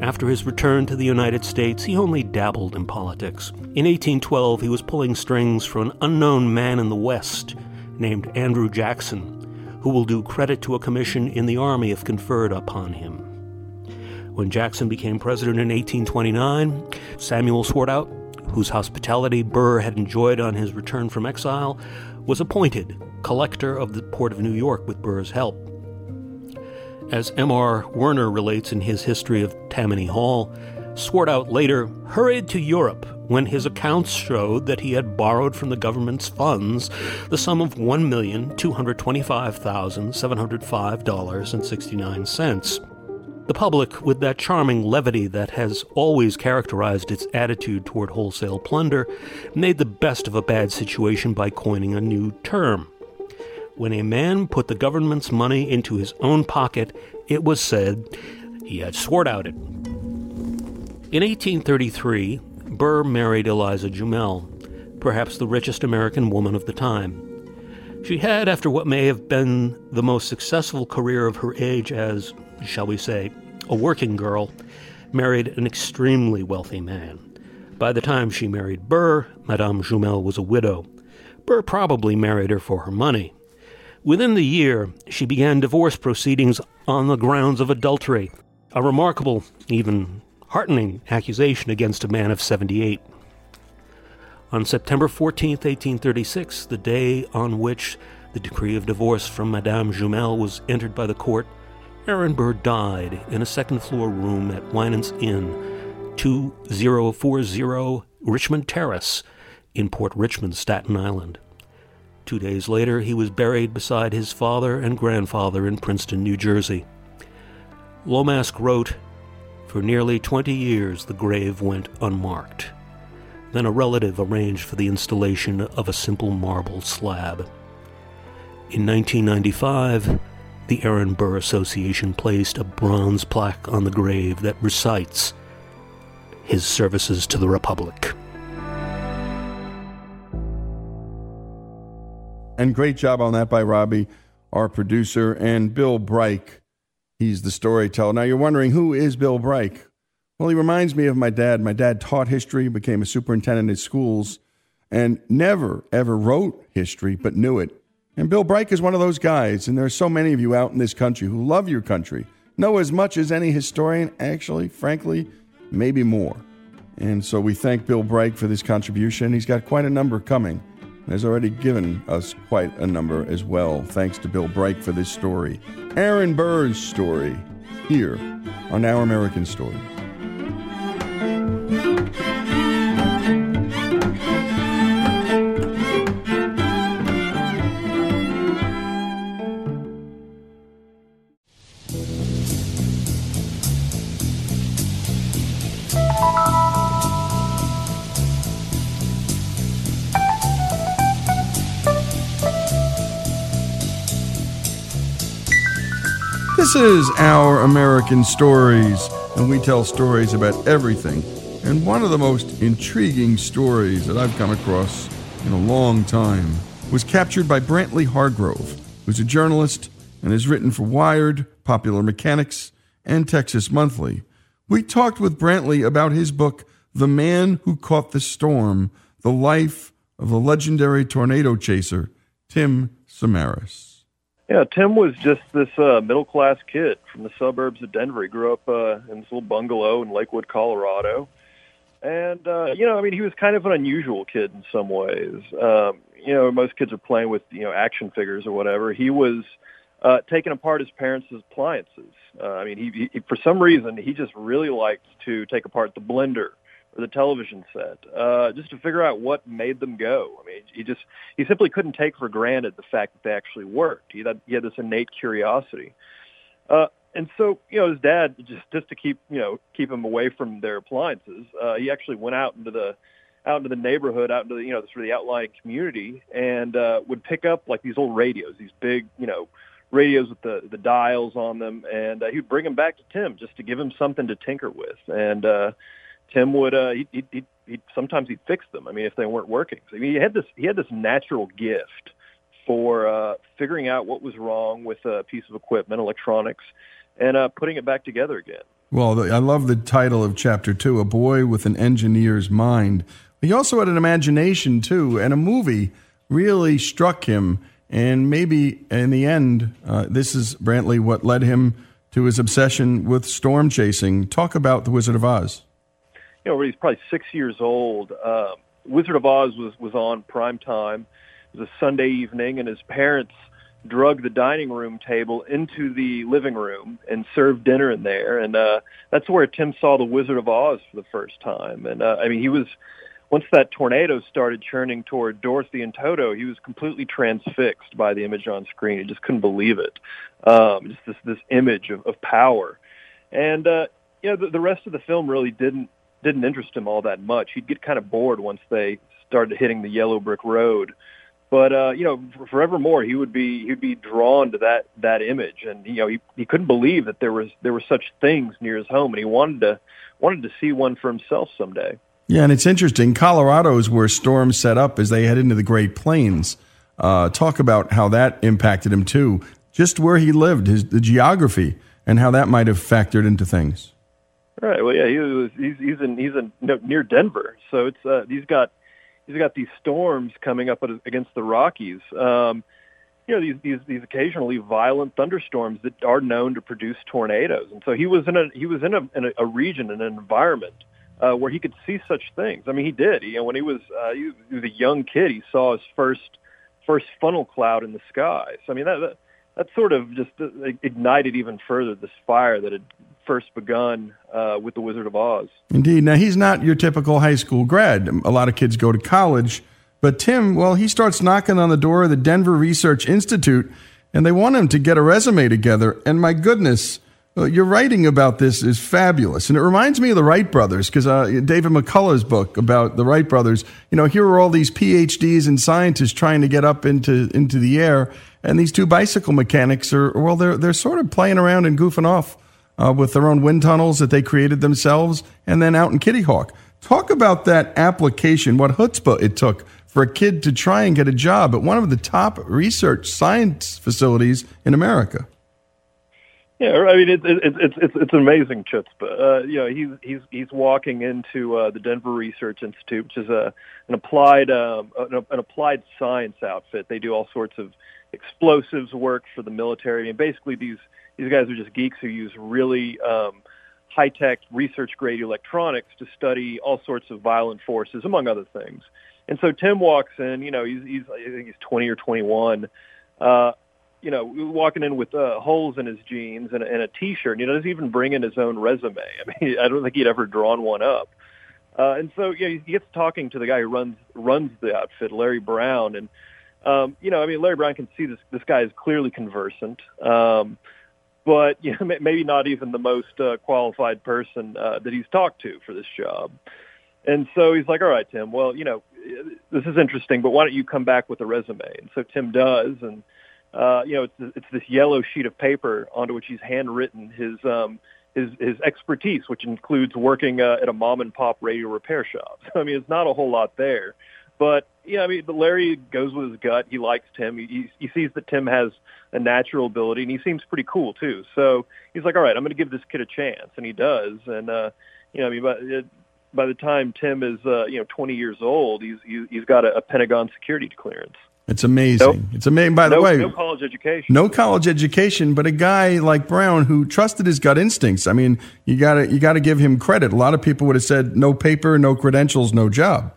E: After his return to the United States, he only dabbled in politics. In 1812, he was pulling strings for an unknown man in the West named Andrew Jackson, who will do credit to a commission in the Army if conferred upon him. When Jackson became president in 1829, Samuel Swartwout, whose hospitality Burr had enjoyed on his return from exile, was appointed collector of the port of New York with Burr's help. As M.R. Werner relates in his history of Tammany Hall, Swartwout later hurried to Europe when his accounts showed that he had borrowed from the government's funds the sum of $1,225,705.69. The public, with that charming levity that has always characterized its attitude toward wholesale plunder, made the best of a bad situation by coining a new term. When a man put the government's money into his own pocket, it was said he had Swartwout it. In 1833, Burr married Eliza Jumel, perhaps the richest American woman of the time. She had, after what may have been the most successful career of her age as, shall we say, a working girl, married an extremely wealthy man. By the time she married Burr, Madame Jumel was a widow. Burr probably married her for her money. Within the year, she began divorce proceedings on the grounds of adultery, a remarkable, even heartening accusation against a man of 78. On September 14, 1836, the day on which the decree of divorce from Madame Jumel was entered by the court, Aaron Burr died in a second floor room at Winans Inn, 2040 Richmond Terrace in Port Richmond, Staten Island. Two days later, he was buried beside his father and grandfather in Princeton, New Jersey. Lomask wrote, For nearly 20 years the grave went unmarked. Then a relative arranged for the installation of a simple marble slab. In 1995, the Aaron Burr Association placed a bronze plaque on the grave that recites his services to the Republic.
B: And great job on that by Robbie, our producer, and Bill Bryk. He's the storyteller. Now you're wondering who is Bill Bryk? Well, he reminds me of my dad. My dad taught history, became a superintendent at schools, and never, ever wrote history, but knew it. And Bill Bryk is one of those guys, and there are so many of you out in this country who love your country, know as much as any historian, actually, frankly, maybe more. And so we thank Bill Bryk for this contribution. He's got quite a number coming has already given us quite a number as well. Thanks to Bill Bryk for this story. Aaron Burr's story here on Our American Story. This is Our American Stories, and we tell stories about everything. And one of the most intriguing stories that I've come across in a long time was captured by Brantley Hargrove, who's a journalist and has written for Wired, Popular Mechanics, and Texas Monthly. We talked with Brantley about his book, The Man Who Caught the Storm The Life of the Legendary Tornado Chaser, Tim Samaras.
F: Yeah, Tim was just this uh, middle class kid from the suburbs of Denver. He grew up uh, in this little bungalow in Lakewood, Colorado. And, uh, you know, I mean, he was kind of an unusual kid in some ways. Um, you know, most kids are playing with, you know, action figures or whatever. He was uh, taking apart his parents' appliances. Uh, I mean, he, he, for some reason, he just really liked to take apart the blender or the television set, uh, just to figure out what made them go. I mean, he just he simply couldn't take for granted the fact that they actually worked. He had, he had this innate curiosity. Uh, and so, you know, his dad just just to keep you know keep him away from their appliances, uh, he actually went out into the out into the neighborhood, out into the you know sort of the outlying community, and uh, would pick up like these old radios, these big you know radios with the the dials on them, and uh, he'd bring them back to Tim just to give him something to tinker with, and uh, Tim would uh, he he he sometimes he'd fix them. I mean, if they weren't working, so, I mean, he had this he had this natural gift for uh, figuring out what was wrong with a piece of equipment, electronics, and uh, putting it back together again.
B: Well, I love the title of chapter two, "A Boy with an Engineer's Mind." He also had an imagination too, and a movie really struck him. And maybe in the end, uh, this is Brantley what led him to his obsession with storm chasing. Talk about The Wizard of Oz.
F: You know, he's probably six years old. Uh, Wizard of Oz was was on prime time. It was a Sunday evening, and his parents drug the dining room table into the living room and served dinner in there. And uh, that's where Tim saw The Wizard of Oz for the first time. And uh, I mean, he was once that tornado started churning toward Dorothy and Toto, he was completely transfixed by the image on screen. He just couldn't believe it. Um, just this this image of, of power, and uh, you know the, the rest of the film really didn't didn't interest him all that much. He'd get kind of bored once they started hitting the yellow brick road. But uh, you know, forevermore he would be he'd be drawn to that that image, and you know he he couldn't believe that there was there were such things near his home, and he wanted to wanted to see one for himself someday.
B: Yeah, and it's interesting. Colorado is where storms set up as they head into the Great Plains. Uh, talk about how that impacted him too. Just where he lived, his the geography, and how that might have factored into things.
F: Right. Well, yeah, he was, he's he's in he's in near Denver, so it's uh, he's got he's got these storms coming up against the Rockies. Um, you know these these these occasionally violent thunderstorms that are known to produce tornadoes, and so he was in a he was in a in a, a region, in an environment uh, where he could see such things. I mean, he did. You know, when he was uh, he, he was a young kid, he saw his first first funnel cloud in the sky. So I mean, that that, that sort of just uh, ignited even further this fire that had first begun uh, with the Wizard of Oz.
B: Indeed. Now he's not your typical high school grad. A lot of kids go to college, but Tim, well, he starts knocking on the door of the Denver Research Institute, and they want him to get a resume together. And my goodness well, your writing about this is fabulous, and it reminds me of the Wright brothers because uh, David McCullough's book about the Wright brothers. You know, here are all these PhDs and scientists trying to get up into into the air, and these two bicycle mechanics are well, they're they're sort of playing around and goofing off uh, with their own wind tunnels that they created themselves, and then out in Kitty Hawk. Talk about that application, what chutzpah it took for a kid to try and get a job at one of the top research science facilities in America.
F: Yeah, I mean it's it's it's it's, it's amazing chutzpah. Uh, you know, he's he's he's walking into uh, the Denver Research Institute, which is a an applied um, an, an applied science outfit. They do all sorts of explosives work for the military, and basically these these guys are just geeks who use really um, high tech research grade electronics to study all sorts of violent forces, among other things. And so Tim walks in. You know, he's he's I think he's twenty or twenty one. Uh, you know, walking in with uh, holes in his jeans and, and a T-shirt. And he doesn't even bring in his own resume. I mean, I don't think he'd ever drawn one up. Uh, and so, you know, he gets talking to the guy who runs runs the outfit, Larry Brown, and um, you know, I mean, Larry Brown can see this this guy is clearly conversant, um, but you know, maybe not even the most uh, qualified person uh, that he's talked to for this job. And so he's like, "All right, Tim. Well, you know, this is interesting, but why don't you come back with a resume?" And so Tim does, and uh, you know, it's, it's this yellow sheet of paper onto which he's handwritten his um, his his expertise, which includes working uh, at a mom and pop radio repair shop. So, I mean, it's not a whole lot there, but yeah, I mean, but Larry goes with his gut. He likes Tim. He he sees that Tim has a natural ability, and he seems pretty cool too. So he's like, all right, I'm going to give this kid a chance, and he does. And uh, you know, I mean, by, it, by the time Tim is uh, you know 20 years old, he's he's got a, a Pentagon security clearance.
B: It's amazing. Nope. It's amazing. By the
F: no,
B: way,
F: no college education.
B: No college education, but a guy like Brown who trusted his gut instincts. I mean, you got to you got to give him credit. A lot of people would have said no paper, no credentials, no job.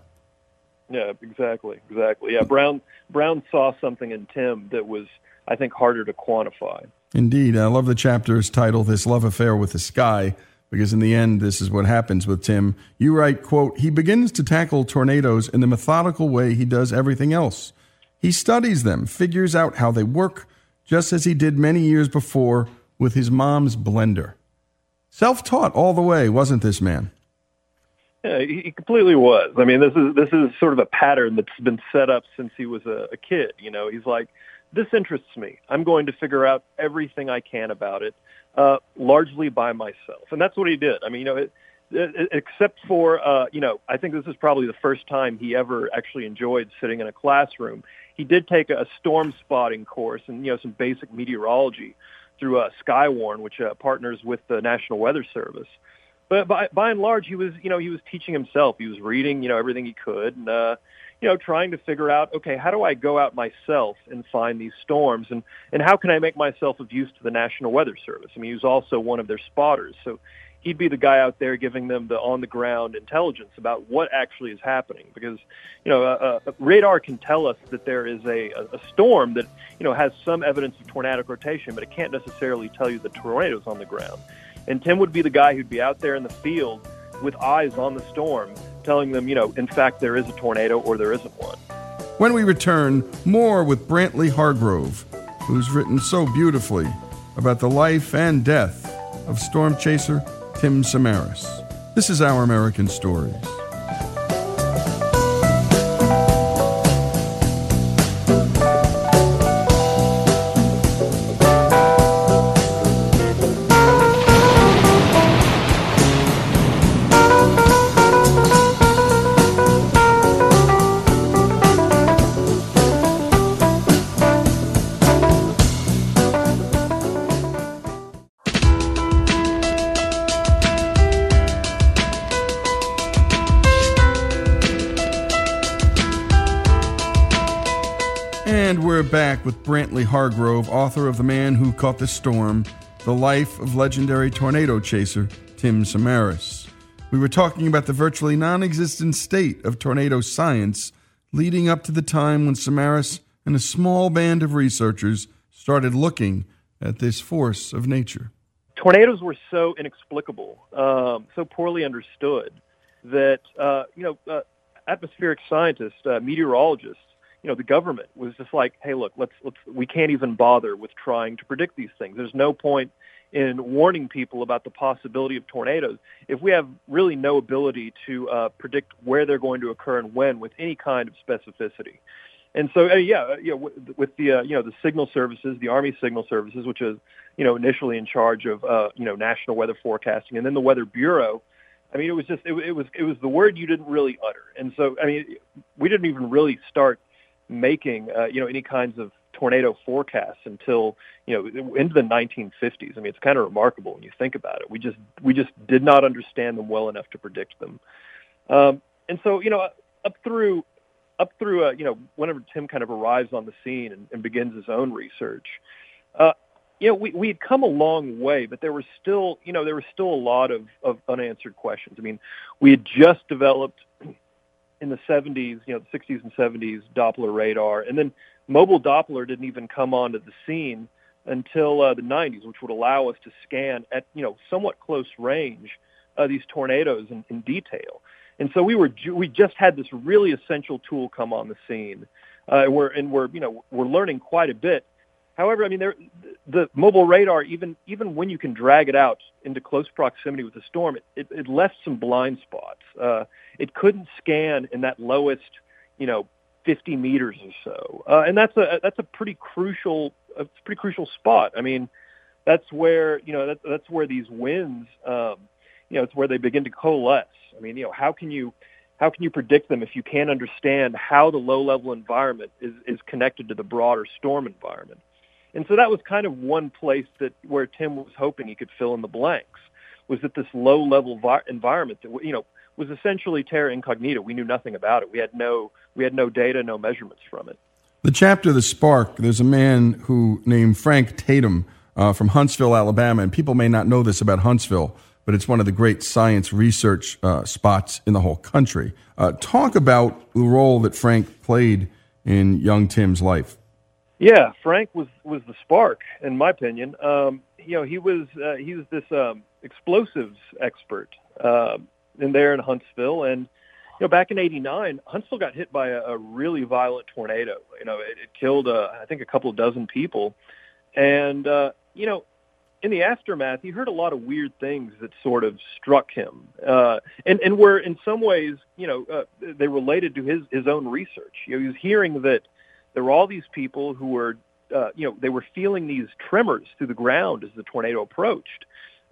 F: Yeah, exactly, exactly. Yeah, Brown Brown saw something in Tim that was, I think, harder to quantify.
B: Indeed, I love the chapter's title, "This Love Affair with the Sky." because in the end, this is what happens with Tim. You write, quote, he begins to tackle tornadoes in the methodical way he does everything else. He studies them, figures out how they work, just as he did many years before with his mom's blender. Self taught all the way, wasn't this man?
F: Yeah, he completely was. I mean, this is this is sort of a pattern that's been set up since he was a, a kid. You know, he's like, this interests me. I'm going to figure out everything I can about it, uh, largely by myself, and that's what he did. I mean, you know, it, it, except for uh, you know, I think this is probably the first time he ever actually enjoyed sitting in a classroom. He did take a storm spotting course and you know some basic meteorology through uh, Skywarn, which uh, partners with the National Weather Service. But by, by and large, he was, you know, he was teaching himself. He was reading, you know, everything he could, and uh, you know, trying to figure out, okay, how do I go out myself and find these storms, and and how can I make myself of use to the National Weather Service? I mean, he was also one of their spotters, so he'd be the guy out there giving them the on the ground intelligence about what actually is happening because you know uh, uh, radar can tell us that there is a, a storm that you know has some evidence of tornadic rotation but it can't necessarily tell you the tornadoes on the ground and tim would be the guy who'd be out there in the field with eyes on the storm telling them you know in fact there is a tornado or there isn't one
B: when we return more with brantley hargrove who's written so beautifully about the life and death of storm chaser Tim Samaras. This is Our American Stories. Hargrove, author of The Man Who Caught the Storm The Life of Legendary Tornado Chaser Tim Samaras. We were talking about the virtually non existent state of tornado science leading up to the time when Samaras and a small band of researchers started looking at this force of nature.
F: Tornadoes were so inexplicable, um, so poorly understood, that, uh, you know, uh, atmospheric scientists, uh, meteorologists, you know, the government was just like, hey, look, let's let's we can't even bother with trying to predict these things. There's no point in warning people about the possibility of tornadoes if we have really no ability to uh, predict where they're going to occur and when with any kind of specificity. And so, uh, yeah, you know, with, with the uh, you know the signal services, the Army signal services, which is you know initially in charge of uh, you know national weather forecasting, and then the Weather Bureau. I mean, it was just it, it was it was the word you didn't really utter, and so I mean, we didn't even really start making uh, you know any kinds of tornado forecasts until you know into the 1950s. I mean, it's kind of remarkable when you think about it. We just we just did not understand them well enough to predict them. Um, and so you know up through up through uh, you know whenever Tim kind of arrives on the scene and, and begins his own research. Uh, you know, we we had come a long way, but there was still, you know, there was still a lot of, of unanswered questions. I mean, we had just developed in the 70s, you know, the 60s and 70s, Doppler radar, and then mobile Doppler didn't even come onto the scene until uh, the 90s, which would allow us to scan at you know somewhat close range uh, these tornadoes in, in detail. And so we were we just had this really essential tool come on the scene, uh, we're and we're you know we're learning quite a bit However, I mean, there, the mobile radar, even even when you can drag it out into close proximity with the storm, it, it, it left some blind spots. Uh, it couldn't scan in that lowest, you know, 50 meters or so, uh, and that's a that's a pretty crucial a pretty crucial spot. I mean, that's where you know that, that's where these winds, um, you know, it's where they begin to coalesce. I mean, you know, how can you how can you predict them if you can't understand how the low level environment is, is connected to the broader storm environment? And so that was kind of one place that where Tim was hoping he could fill in the blanks was that this low level vi- environment that you know was essentially terra incognita. We knew nothing about it. We had no we had no data, no measurements from it.
B: The chapter, the spark. There's a man who named Frank Tatum uh, from Huntsville, Alabama, and people may not know this about Huntsville, but it's one of the great science research uh, spots in the whole country. Uh, talk about the role that Frank played in young Tim's life.
F: Yeah, Frank was was the spark, in my opinion. Um, you know, he was uh, he was this um, explosives expert uh, in there in Huntsville, and you know, back in '89, Huntsville got hit by a, a really violent tornado. You know, it, it killed uh, I think a couple dozen people, and uh, you know, in the aftermath, he heard a lot of weird things that sort of struck him, uh, and and were in some ways, you know, uh, they related to his his own research. You know, he was hearing that there were all these people who were, uh, you know, they were feeling these tremors through the ground as the tornado approached.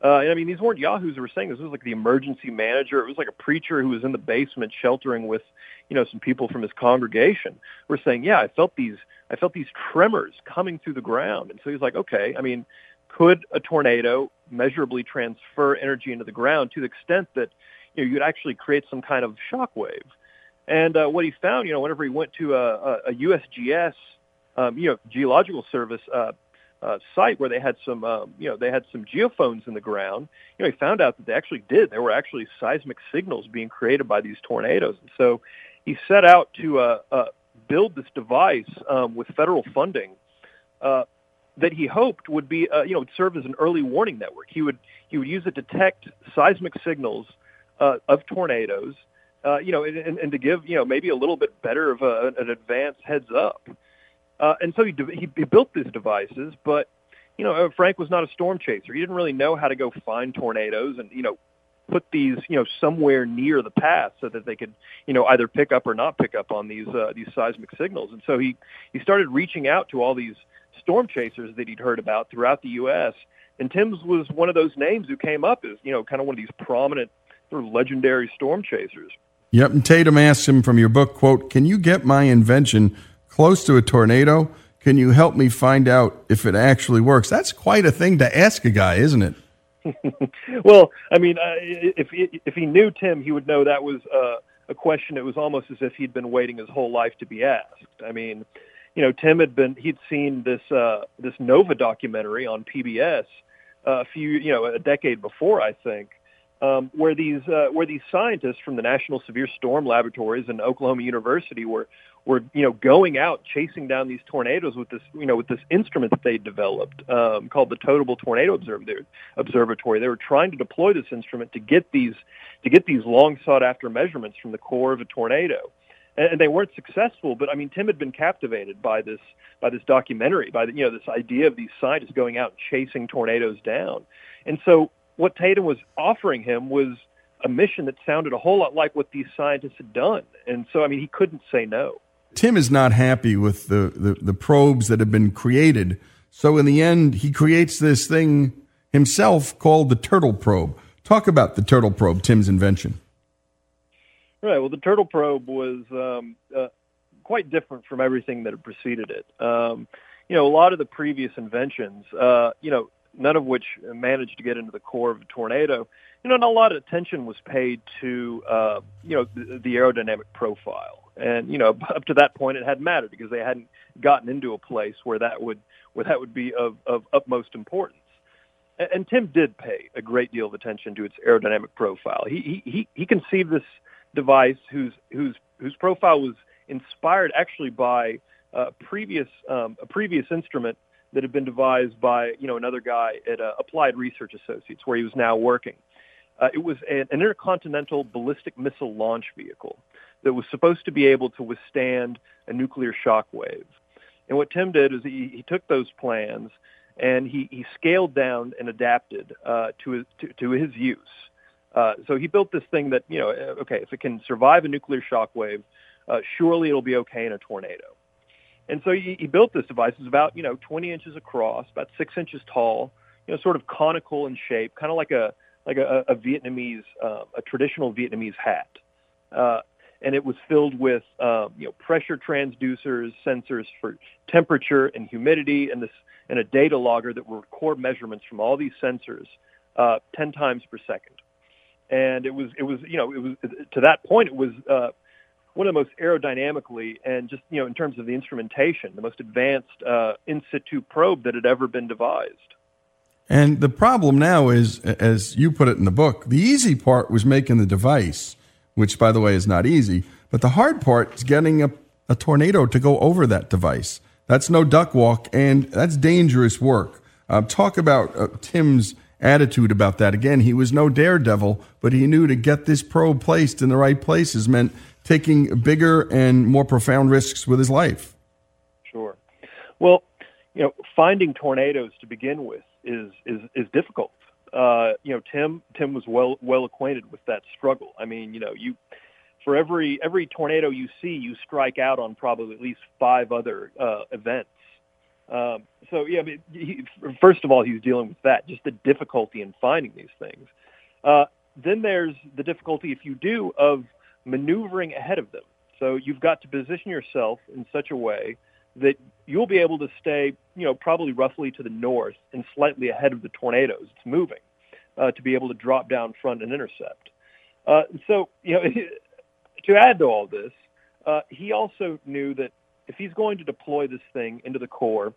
F: Uh, and I mean, these weren't yahoos who were saying this. This was like the emergency manager. It was like a preacher who was in the basement sheltering with, you know, some people from his congregation. Were saying, yeah, I felt these, I felt these tremors coming through the ground. And so he's like, okay, I mean, could a tornado measurably transfer energy into the ground to the extent that you know you'd actually create some kind of shock wave? And uh, what he found, you know, whenever he went to a, a, USGS, um, you know, geological service uh, uh, site where they had some, um, you know, they had some geophones in the ground, you know, he found out that they actually did. There were actually seismic signals being created by these tornadoes. And so he set out to uh, uh, build this device um, with federal funding uh, that he hoped would be, uh, you know, serve as an early warning network. He would he would use it to detect seismic signals uh, of tornadoes, uh, you know, and, and, to give you know maybe a little bit better of a, an advanced heads up. Uh, and so he, he he built these devices, but you know, Frank was not a storm chaser. He didn't really know how to go find tornadoes and you know put these you know somewhere near the path so that they could you know either pick up or not pick up on these uh, these seismic signals. And so he he started reaching out to all these storm chasers that he'd heard about throughout the U.S. And Tim's was one of those names who came up as, you know, kind of one of these prominent of legendary storm chasers.
B: Yep. And Tatum asked him from your book, quote, can you get my invention close to a tornado? Can you help me find out if it actually works? That's quite a thing to ask a guy, isn't it?
F: well, I mean, uh, if if he knew Tim, he would know that was uh, a question. It was almost as if he'd been waiting his whole life to be asked. I mean, you know, Tim had been he'd seen this uh, this Nova documentary on PBS uh, a few you know a decade before, I think, um, where these uh, where these scientists from the National Severe Storm Laboratories and Oklahoma University were were you know going out chasing down these tornadoes with this you know with this instrument that they developed um, called the Totable Tornado Observatory. They were trying to deploy this instrument to get these to get these long sought after measurements from the core of a tornado and they weren't successful. But I mean, Tim had been captivated by this by this documentary, by the, you know this idea of these scientists going out and chasing tornadoes down. And so what Tatum was offering him was a mission that sounded a whole lot like what these scientists had done. And so I mean, he couldn't say no.
B: Tim is not happy with the, the, the probes that have been created. So in the end, he creates this thing himself called the turtle probe. Talk about the turtle probe, Tim's invention.
F: Right. Well, the turtle probe was um, uh, quite different from everything that had preceded it. Um, you know, a lot of the previous inventions, uh, you know, none of which managed to get into the core of a tornado. You know, and a lot of attention was paid to, uh, you know, the, the aerodynamic profile. And you know, up to that point, it hadn't mattered because they hadn't gotten into a place where that would where that would be of, of utmost importance. And, and Tim did pay a great deal of attention to its aerodynamic profile. He he he conceived this device whose whose whose profile was inspired actually by uh, previous um, a previous instrument that had been devised by you know another guy at uh, Applied Research Associates where he was now working. Uh, it was an, an intercontinental ballistic missile launch vehicle that was supposed to be able to withstand a nuclear shock wave. And what Tim did is he, he took those plans and he, he scaled down and adapted uh, to, his, to, to his use. Uh, so he built this thing that, you know, uh, okay, if it can survive a nuclear shock wave, uh, surely it'll be okay in a tornado. And so he, he built this device. It's about, you know, 20 inches across, about six inches tall, you know, sort of conical in shape, kind of like a, like a, a Vietnamese, uh, a traditional Vietnamese hat. Uh, and it was filled with, um, you know, pressure transducers, sensors for temperature and humidity, and this, and a data logger that would record measurements from all these sensors uh, 10 times per second and it was it was you know it was to that point it was uh, one of the most aerodynamically and just you know in terms of the instrumentation the most advanced uh, in situ probe that had ever been devised.
B: And the problem now is, as you put it in the book, the easy part was making the device, which by the way is not easy, but the hard part is getting a, a tornado to go over that device. That's no duck walk, and that's dangerous work. Uh, talk about uh, Tim's attitude about that. Again, he was no daredevil, but he knew to get this probe placed in the right places meant taking bigger and more profound risks with his life.
F: Sure. Well, you know, finding tornadoes to begin with is is is difficult. Uh, you know, Tim Tim was well well acquainted with that struggle. I mean, you know, you for every every tornado you see, you strike out on probably at least five other uh, events. Um, so yeah, I mean, he, first of all, he's dealing with that, just the difficulty in finding these things. Uh, then there's the difficulty, if you do, of maneuvering ahead of them. So you've got to position yourself in such a way that you'll be able to stay, you know, probably roughly to the north and slightly ahead of the tornadoes it's moving, uh, to be able to drop down front and intercept. Uh, so, you know, to add to all this, uh, he also knew that if he's going to deploy this thing into the core,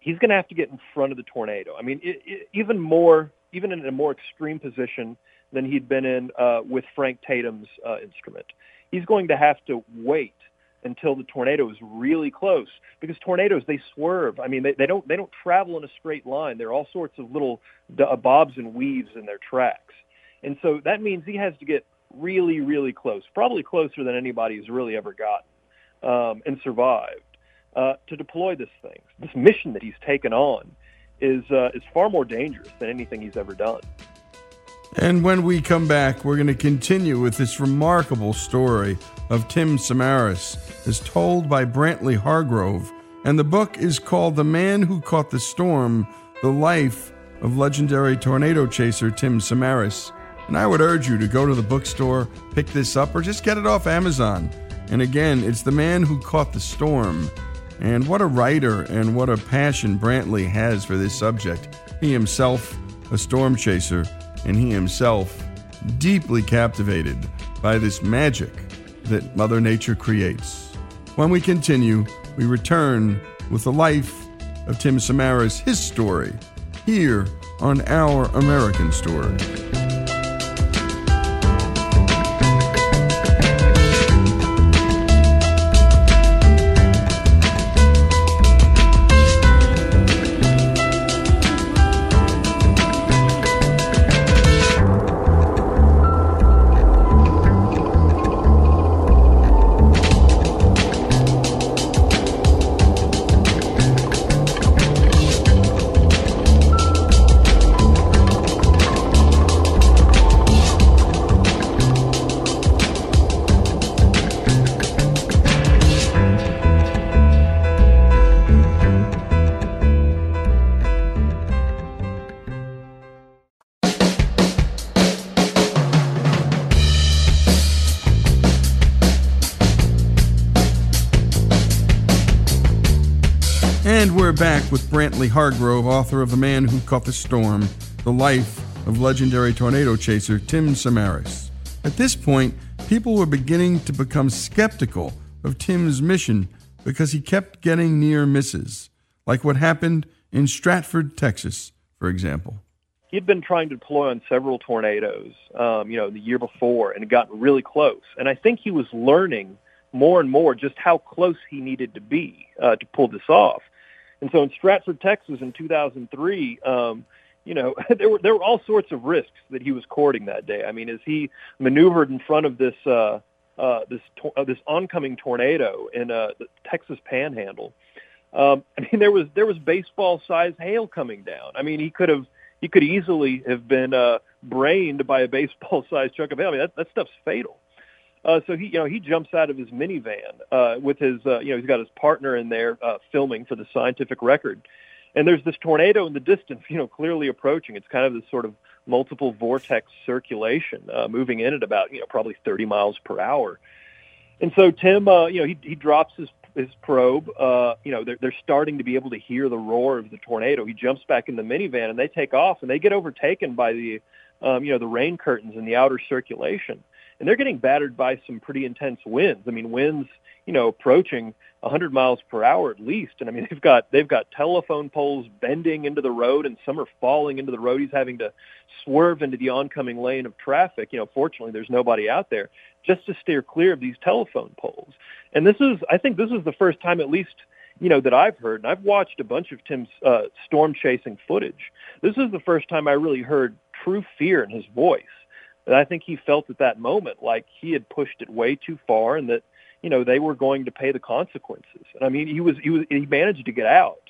F: he's going to have to get in front of the tornado. I mean, it, it, even more, even in a more extreme position than he'd been in uh, with Frank Tatum's uh, instrument. He's going to have to wait until the tornado is really close because tornadoes they swerve. I mean, they, they don't they don't travel in a straight line. There are all sorts of little uh, bobs and weaves in their tracks, and so that means he has to get really really close, probably closer than anybody has really ever gotten um, and survived uh, to deploy this thing. This mission that he's taken on is uh, is far more dangerous than anything he's ever done.
B: And when we come back, we're going to continue with this remarkable story of Tim Samaras, as told by Brantley Hargrove. And the book is called The Man Who Caught the Storm The Life of Legendary Tornado Chaser Tim Samaras. And I would urge you to go to the bookstore, pick this up, or just get it off Amazon. And again, it's The Man Who Caught the Storm. And what a writer and what a passion Brantley has for this subject. He himself, a storm chaser, and he himself deeply captivated by this magic that Mother Nature creates. When we continue, we return with the life of Tim Samaras, his story, here on Our American Story. Brantley Hargrove, author of The Man Who Caught the Storm The Life of Legendary Tornado Chaser Tim Samaras. At this point, people were beginning to become skeptical of Tim's mission because he kept getting near misses, like what happened in Stratford, Texas, for example.
F: He'd been trying to deploy on several tornadoes, um, you know, the year before, and had gotten really close. And I think he was learning more and more just how close he needed to be uh, to pull this off. And so in Stratford, Texas, in 2003, um, you know, there were there were all sorts of risks that he was courting that day. I mean, as he maneuvered in front of this uh, uh, this to- uh, this oncoming tornado in uh, the Texas Panhandle, um, I mean, there was there was baseball sized hail coming down. I mean, he could have he could easily have been uh, brained by a baseball sized chunk of hail. I mean, that, that stuff's fatal. Uh, so he, you know, he jumps out of his minivan uh, with his, uh, you know, he's got his partner in there uh, filming for the scientific record, and there's this tornado in the distance, you know, clearly approaching. It's kind of this sort of multiple vortex circulation uh, moving in at about, you know, probably 30 miles per hour. And so Tim, uh, you know, he he drops his his probe. Uh, you know, they're they're starting to be able to hear the roar of the tornado. He jumps back in the minivan and they take off and they get overtaken by the, um, you know, the rain curtains in the outer circulation and they're getting battered by some pretty intense winds. I mean, winds, you know, approaching 100 miles per hour at least. And I mean, they've got they've got telephone poles bending into the road, and some are falling into the road. He's having to swerve into the oncoming lane of traffic. You know, fortunately, there's nobody out there just to steer clear of these telephone poles. And this is, I think, this is the first time, at least you know, that I've heard, and I've watched a bunch of Tim's uh, storm chasing footage. This is the first time I really heard true fear in his voice. And I think he felt at that moment like he had pushed it way too far, and that you know they were going to pay the consequences. And I mean, he was he was he managed to get out,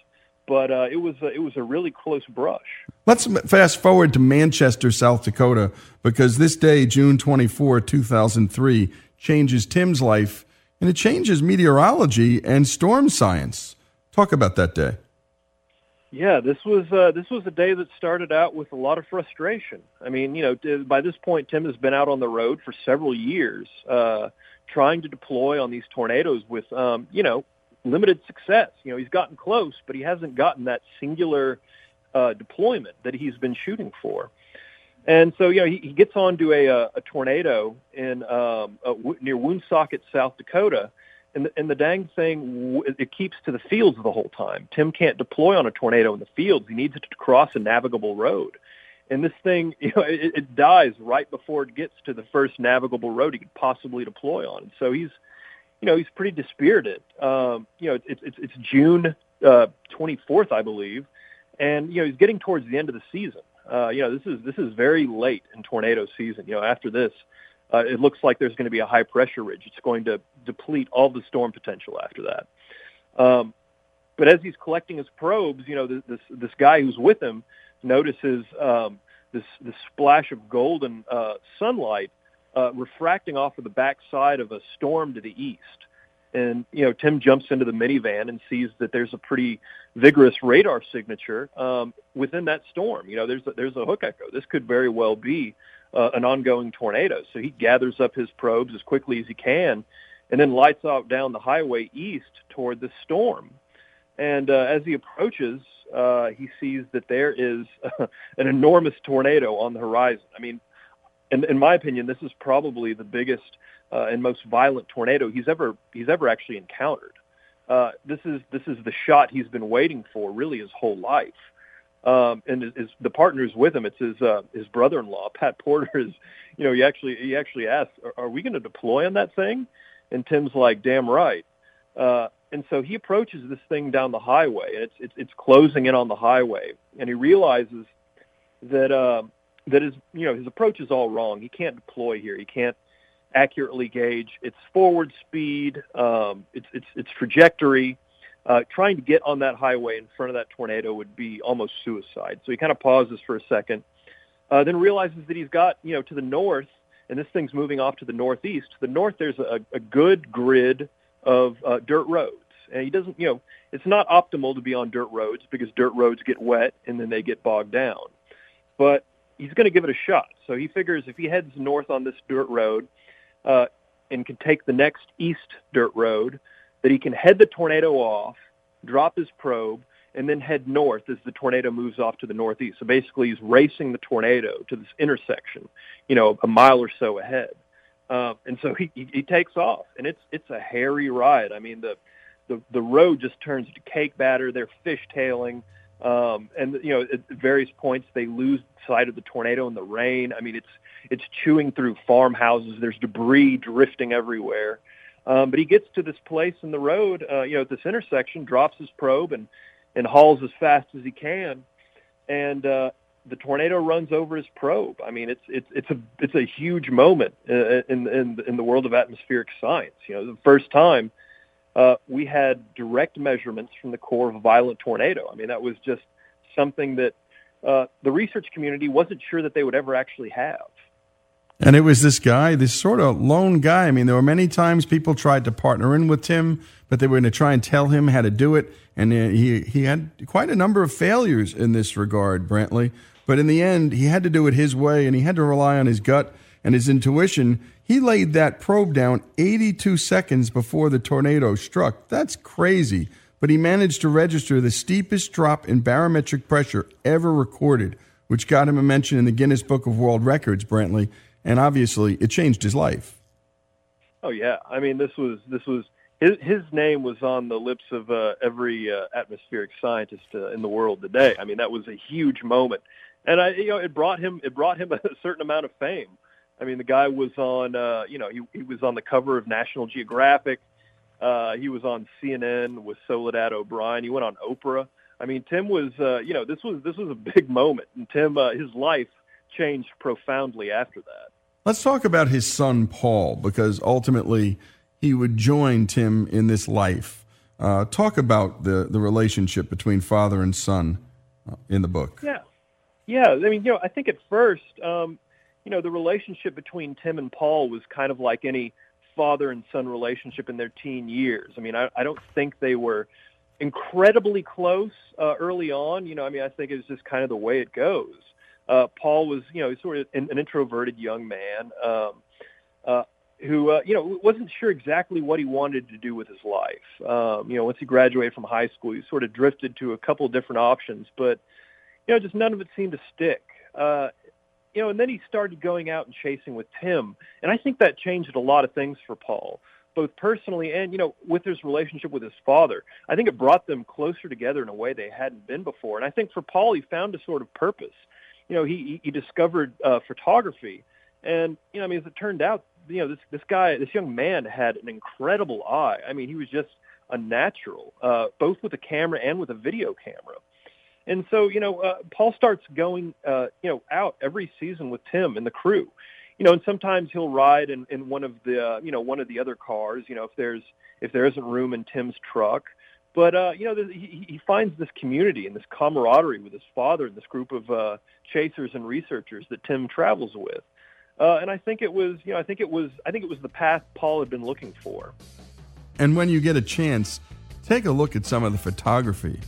F: but uh, it was a, it was a really close brush.
B: Let's fast forward to Manchester, South Dakota, because this day, June 24, 2003, changes Tim's life and it changes meteorology and storm science. Talk about that day.
F: Yeah, this was uh, this was a day that started out with a lot of frustration. I mean, you know, by this point, Tim has been out on the road for several years, uh, trying to deploy on these tornadoes with, um, you know, limited success. You know, he's gotten close, but he hasn't gotten that singular uh, deployment that he's been shooting for. And so, you know, he, he gets onto a, a, a tornado in um, uh, near Woonsocket, South Dakota, and the, and the dang thing it keeps to the fields the whole time. Tim can't deploy on a tornado in the fields; he needs it to cross a navigable road. And this thing, you know, it, it dies right before it gets to the first navigable road he could possibly deploy on. So he's, you know, he's pretty dispirited. Um, you know, it's it's, it's June uh, 24th, I believe, and you know he's getting towards the end of the season uh, you know, this is this is very late in tornado season. You know, after this, uh, it looks like there's going to be a high pressure ridge. It's going to deplete all the storm potential after that. Um, but as he's collecting his probes, you know, this this, this guy who's with him notices um, this this splash of golden uh, sunlight uh, refracting off of the backside of a storm to the east. And you know, Tim jumps into the minivan and sees that there's a pretty vigorous radar signature um, within that storm. You know, there's a, there's a hook echo. This could very well be uh, an ongoing tornado. So he gathers up his probes as quickly as he can, and then lights off down the highway east toward the storm. And uh, as he approaches, uh, he sees that there is an enormous tornado on the horizon. I mean, in, in my opinion, this is probably the biggest uh, and most violent tornado he's ever he's ever actually encountered. Uh, this is this is the shot he's been waiting for really his whole life. Um, and his, his, the partners with him, it's his uh, his brother-in-law, Pat Porter. Is you know he actually he actually asked, "Are, are we going to deploy on that thing?" And Tim's like, "Damn right." Uh, and so he approaches this thing down the highway, and it's it's, it's closing in on the highway, and he realizes that uh, that his you know his approach is all wrong. He can't deploy here. He can't accurately gauge its forward speed, um, its, its, its trajectory. Uh, trying to get on that highway in front of that tornado would be almost suicide. So he kind of pauses for a second, uh, then realizes that he's got, you know, to the north, and this thing's moving off to the northeast. To the north, there's a, a good grid of uh, dirt roads. And he doesn't, you know, it's not optimal to be on dirt roads because dirt roads get wet and then they get bogged down. But he's going to give it a shot. So he figures if he heads north on this dirt road, uh, and can take the next east dirt road, that he can head the tornado off, drop his probe, and then head north as the tornado moves off to the northeast. So basically, he's racing the tornado to this intersection, you know, a mile or so ahead. Uh, and so he, he, he takes off, and it's it's a hairy ride. I mean, the the the road just turns to cake batter. They're fishtailing. Um, and you know, at various points they lose sight of the tornado in the rain. I mean, it's it's chewing through farmhouses. There's debris drifting everywhere. Um, but he gets to this place in the road, uh, you know, at this intersection, drops his probe and and hauls as fast as he can, and uh, the tornado runs over his probe. I mean, it's it's it's a it's a huge moment in in in the world of atmospheric science. You know, the first time uh, we had direct measurements from the core of a violent tornado. I mean, that was just something that uh, the research community wasn't sure that they would ever actually have.
B: And it was this guy, this sort of lone guy. I mean, there were many times people tried to partner in with Tim, but they were going to try and tell him how to do it. And uh, he, he had quite a number of failures in this regard, Brantley. But in the end, he had to do it his way and he had to rely on his gut and his intuition. He laid that probe down 82 seconds before the tornado struck. That's crazy. But he managed to register the steepest drop in barometric pressure ever recorded, which got him a mention in the Guinness Book of World Records, Brantley and obviously it changed his life.
F: Oh yeah, I mean this was this was his his name was on the lips of uh, every uh, atmospheric scientist uh, in the world today. I mean that was a huge moment, and I you know it brought him it brought him a certain amount of fame. I mean the guy was on uh, you know he he was on the cover of National Geographic. Uh, he was on CNN with Soledad O'Brien. He went on Oprah. I mean, Tim was, uh, you know, this was this was a big moment, and Tim, uh, his life changed profoundly after that.
B: Let's talk about his son Paul, because ultimately he would join Tim in this life. Uh, talk about the the relationship between father and son uh, in the book.
F: Yeah, yeah. I mean, you know, I think at first, um, you know, the relationship between Tim and Paul was kind of like any father and son relationship in their teen years. I mean, I, I don't think they were incredibly close uh, early on. You know, I mean, I think it's just kind of the way it goes. Uh, Paul was, you know, sort of an, an introverted young man um, uh, who, uh, you know, wasn't sure exactly what he wanted to do with his life. Um, you know, once he graduated from high school, he sort of drifted to a couple of different options, but, you know, just none of it seemed to stick. Uh, you know, and then he started going out and chasing with Tim, and I think that changed a lot of things for Paul both personally and you know with his relationship with his father. I think it brought them closer together in a way they hadn't been before. And I think for Paul, he found a sort of purpose. You know, he he discovered uh, photography, and you know, I mean, as it turned out, you know, this this guy, this young man had an incredible eye. I mean, he was just a natural, uh, both with a camera and with a video camera. And so, you know, uh, Paul starts going, uh, you know, out every season with Tim and the crew you know, and sometimes he'll ride in, in one of the, uh, you know, one of the other cars, you know, if there's, if there isn't room in Tim's truck. But, uh, you know, he, he finds this community and this camaraderie with his father and this group of uh, chasers and researchers that Tim travels with. Uh, and I think it was, you know, I think it was, I think it was the path Paul had been looking for.
B: And when you get a chance, take a look at some of the photography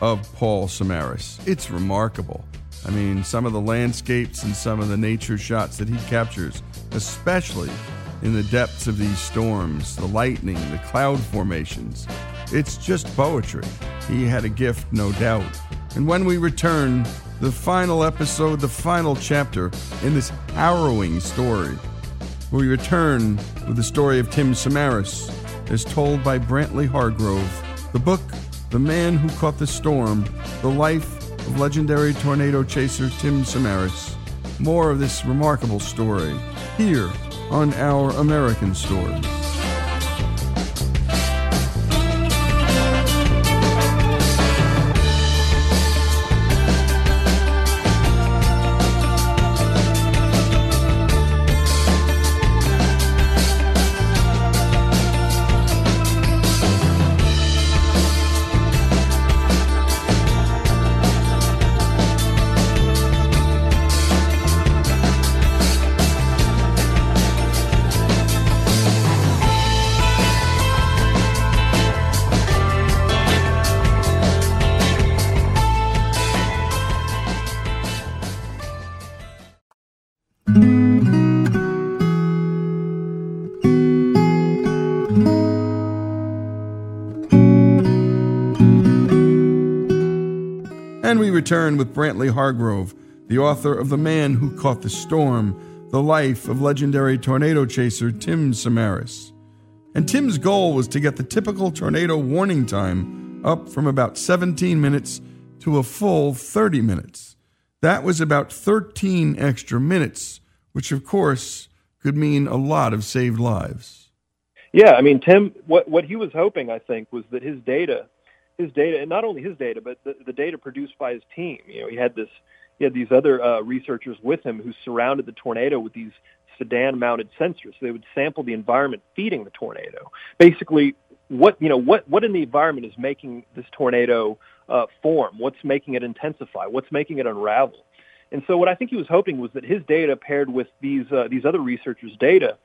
B: of Paul Samaras. It's remarkable. I mean, some of the landscapes and some of the nature shots that he captures, especially in the depths of these storms, the lightning, the cloud formations. It's just poetry. He had a gift, no doubt. And when we return, the final episode, the final chapter in this harrowing story, we return with the story of Tim Samaras, as told by Brantley Hargrove. The book, The Man Who Caught the Storm, The Life of legendary tornado chaser Tim Samaras. More of this remarkable story here on Our American Stories. Return with Brantley Hargrove, the author of The Man Who Caught the Storm, the life of legendary tornado chaser Tim Samaras. And Tim's goal was to get the typical tornado warning time up from about 17 minutes to a full 30 minutes. That was about 13 extra minutes, which of course could mean a lot of saved lives.
F: Yeah, I mean, Tim, what, what he was hoping, I think, was that his data his data, and not only his data, but the, the data produced by his team. You know, he had this, he had these other uh, researchers with him who surrounded the tornado with these sedan-mounted sensors. So they would sample the environment feeding the tornado. Basically, what you know, what what in the environment is making this tornado uh, form? What's making it intensify? What's making it unravel? And so, what I think he was hoping was that his data paired with these uh, these other researchers' data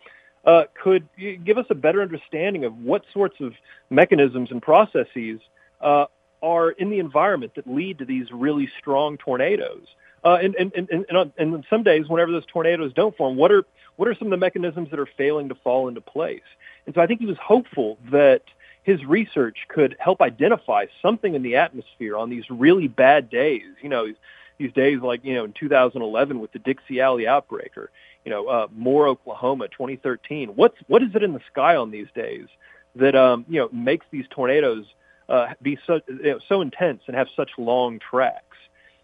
F: uh, could give us a better understanding of what sorts of mechanisms and processes uh, are in the environment that lead to these really strong tornadoes. Uh, and, and, and, and, and some days, whenever those tornadoes don't form, what are what are some of the mechanisms that are failing to fall into place? And so I think he was hopeful that his research could help identify something in the atmosphere on these really bad days. You know, these, these days like you know in 2011 with the Dixie Alley outbreak, or you know uh, Moore, Oklahoma, 2013. What's what is it in the sky on these days that um, you know makes these tornadoes uh, be so you know, so intense and have such long tracks.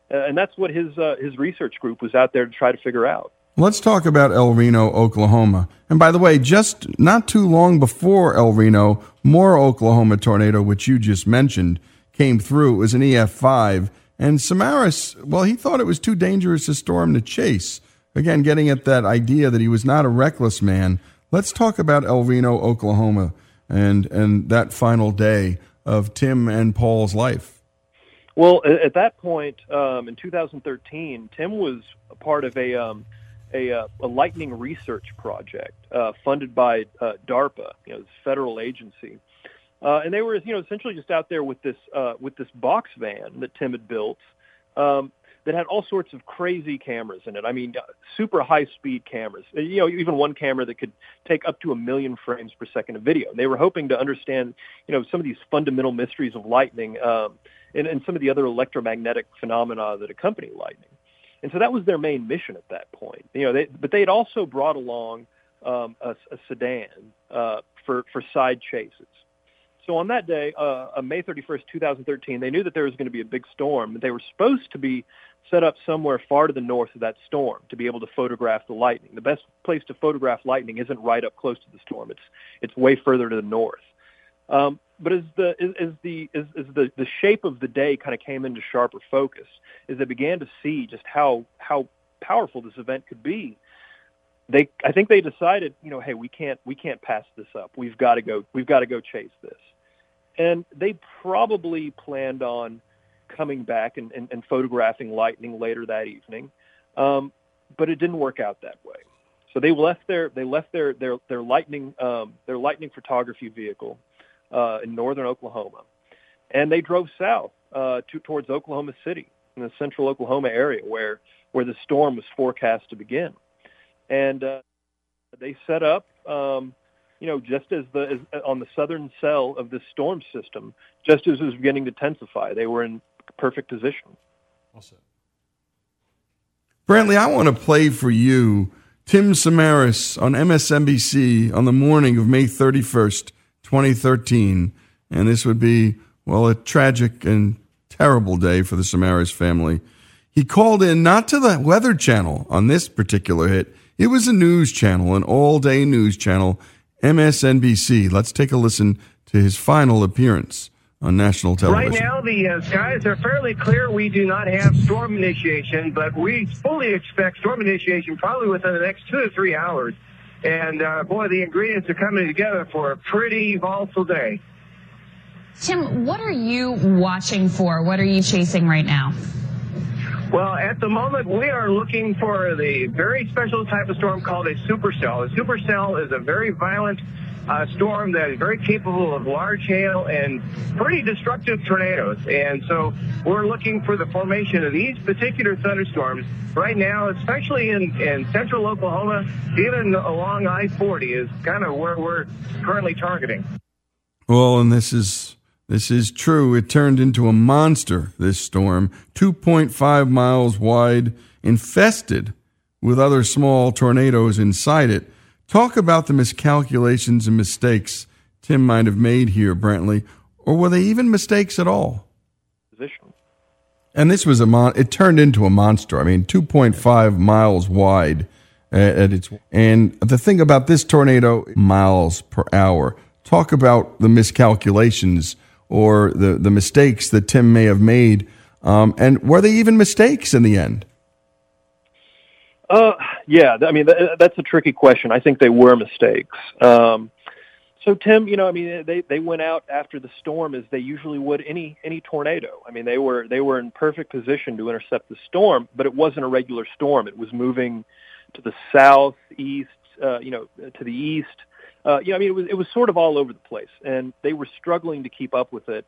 F: Uh, and that's what his uh, his research group was out there to try to figure out.
B: Let's talk about El Reno, Oklahoma. And by the way, just not too long before El Reno, Moore Oklahoma tornado, which you just mentioned, came through. It was an EF5. And Samaras, well, he thought it was too dangerous a storm to chase. Again, getting at that idea that he was not a reckless man. Let's talk about El Reno, Oklahoma, and, and that final day of Tim and Paul's life.
F: Well, at that point um, in 2013, Tim was a part of a um, a, uh, a lightning research project uh, funded by uh, DARPA, you know, this federal agency. Uh, and they were, you know, essentially just out there with this uh, with this box van that Tim had built um, that had all sorts of crazy cameras in it. I mean, uh, super high speed cameras. You know, even one camera that could take up to a million frames per second of video. And they were hoping to understand, you know, some of these fundamental mysteries of lightning um, and, and some of the other electromagnetic phenomena that accompany lightning. And so that was their main mission at that point. You know, they, but they had also brought along um, a, a sedan uh, for for side chases. So on that day, uh, May 31st, 2013, they knew that there was going to be a big storm, they were supposed to be set up somewhere far to the north of that storm to be able to photograph the lightning. The best place to photograph lightning isn't right up close to the storm; it's it's way further to the north. Um, but as the as, the as, as the the shape of the day kind of came into sharper focus, as they began to see just how how powerful this event could be, they I think they decided, you know, hey, we can't we can't pass this up. We've got to go we've got to go chase this. And they probably planned on coming back and, and, and photographing lightning later that evening, um, but it didn't work out that way. So they left their they left their their their lightning um, their lightning photography vehicle uh, in northern Oklahoma, and they drove south uh, to, towards Oklahoma City in the central Oklahoma area where where the storm was forecast to begin, and uh, they set up. Um, you know, just as the as, on the southern cell of this storm system, just as it was beginning to intensify, they were in perfect position. Awesome.
B: Brantley, I want to play for you Tim Samaras on MSNBC on the morning of May 31st, 2013. And this would be, well, a tragic and terrible day for the Samaras family. He called in not to the Weather Channel on this particular hit. It was a news channel, an all day news channel, MSNBC. Let's take a listen to his final appearance on national television.
G: Right now, the uh, skies are fairly clear. We do not have storm initiation, but we fully expect storm initiation probably within the next two to three hours. And uh, boy, the ingredients are coming together for a pretty volatile day.
H: Tim, what are you watching for? What are you chasing right now?
G: Well, at the moment, we are looking for the very special type of storm called a supercell. A supercell is a very violent uh, storm that is very capable of large hail and pretty destructive tornadoes. And so we're looking for the formation of these particular thunderstorms right now, especially in, in central Oklahoma, even along I-40 is kind of where we're currently targeting.
B: Well, and this is this is true. It turned into a monster, this storm, 2.5 miles wide, infested with other small tornadoes inside it. Talk about the miscalculations and mistakes Tim might have made here, Brantley, or were they even mistakes at all?
F: Position.
B: And this was a mon- it turned into a monster. I mean, 2.5 miles wide at, at its and the thing about this tornado miles per hour. Talk about the miscalculations or the the mistakes that Tim may have made. Um, and were they even mistakes in the end?
F: Uh, yeah, I mean th- that's a tricky question. I think they were mistakes. Um, so Tim, you know, I mean, they they went out after the storm as they usually would any any tornado. I mean, they were they were in perfect position to intercept the storm, but it wasn't a regular storm. It was moving to the south, east, uh, you know, to the east. Uh, you know, I mean, it was it was sort of all over the place, and they were struggling to keep up with it.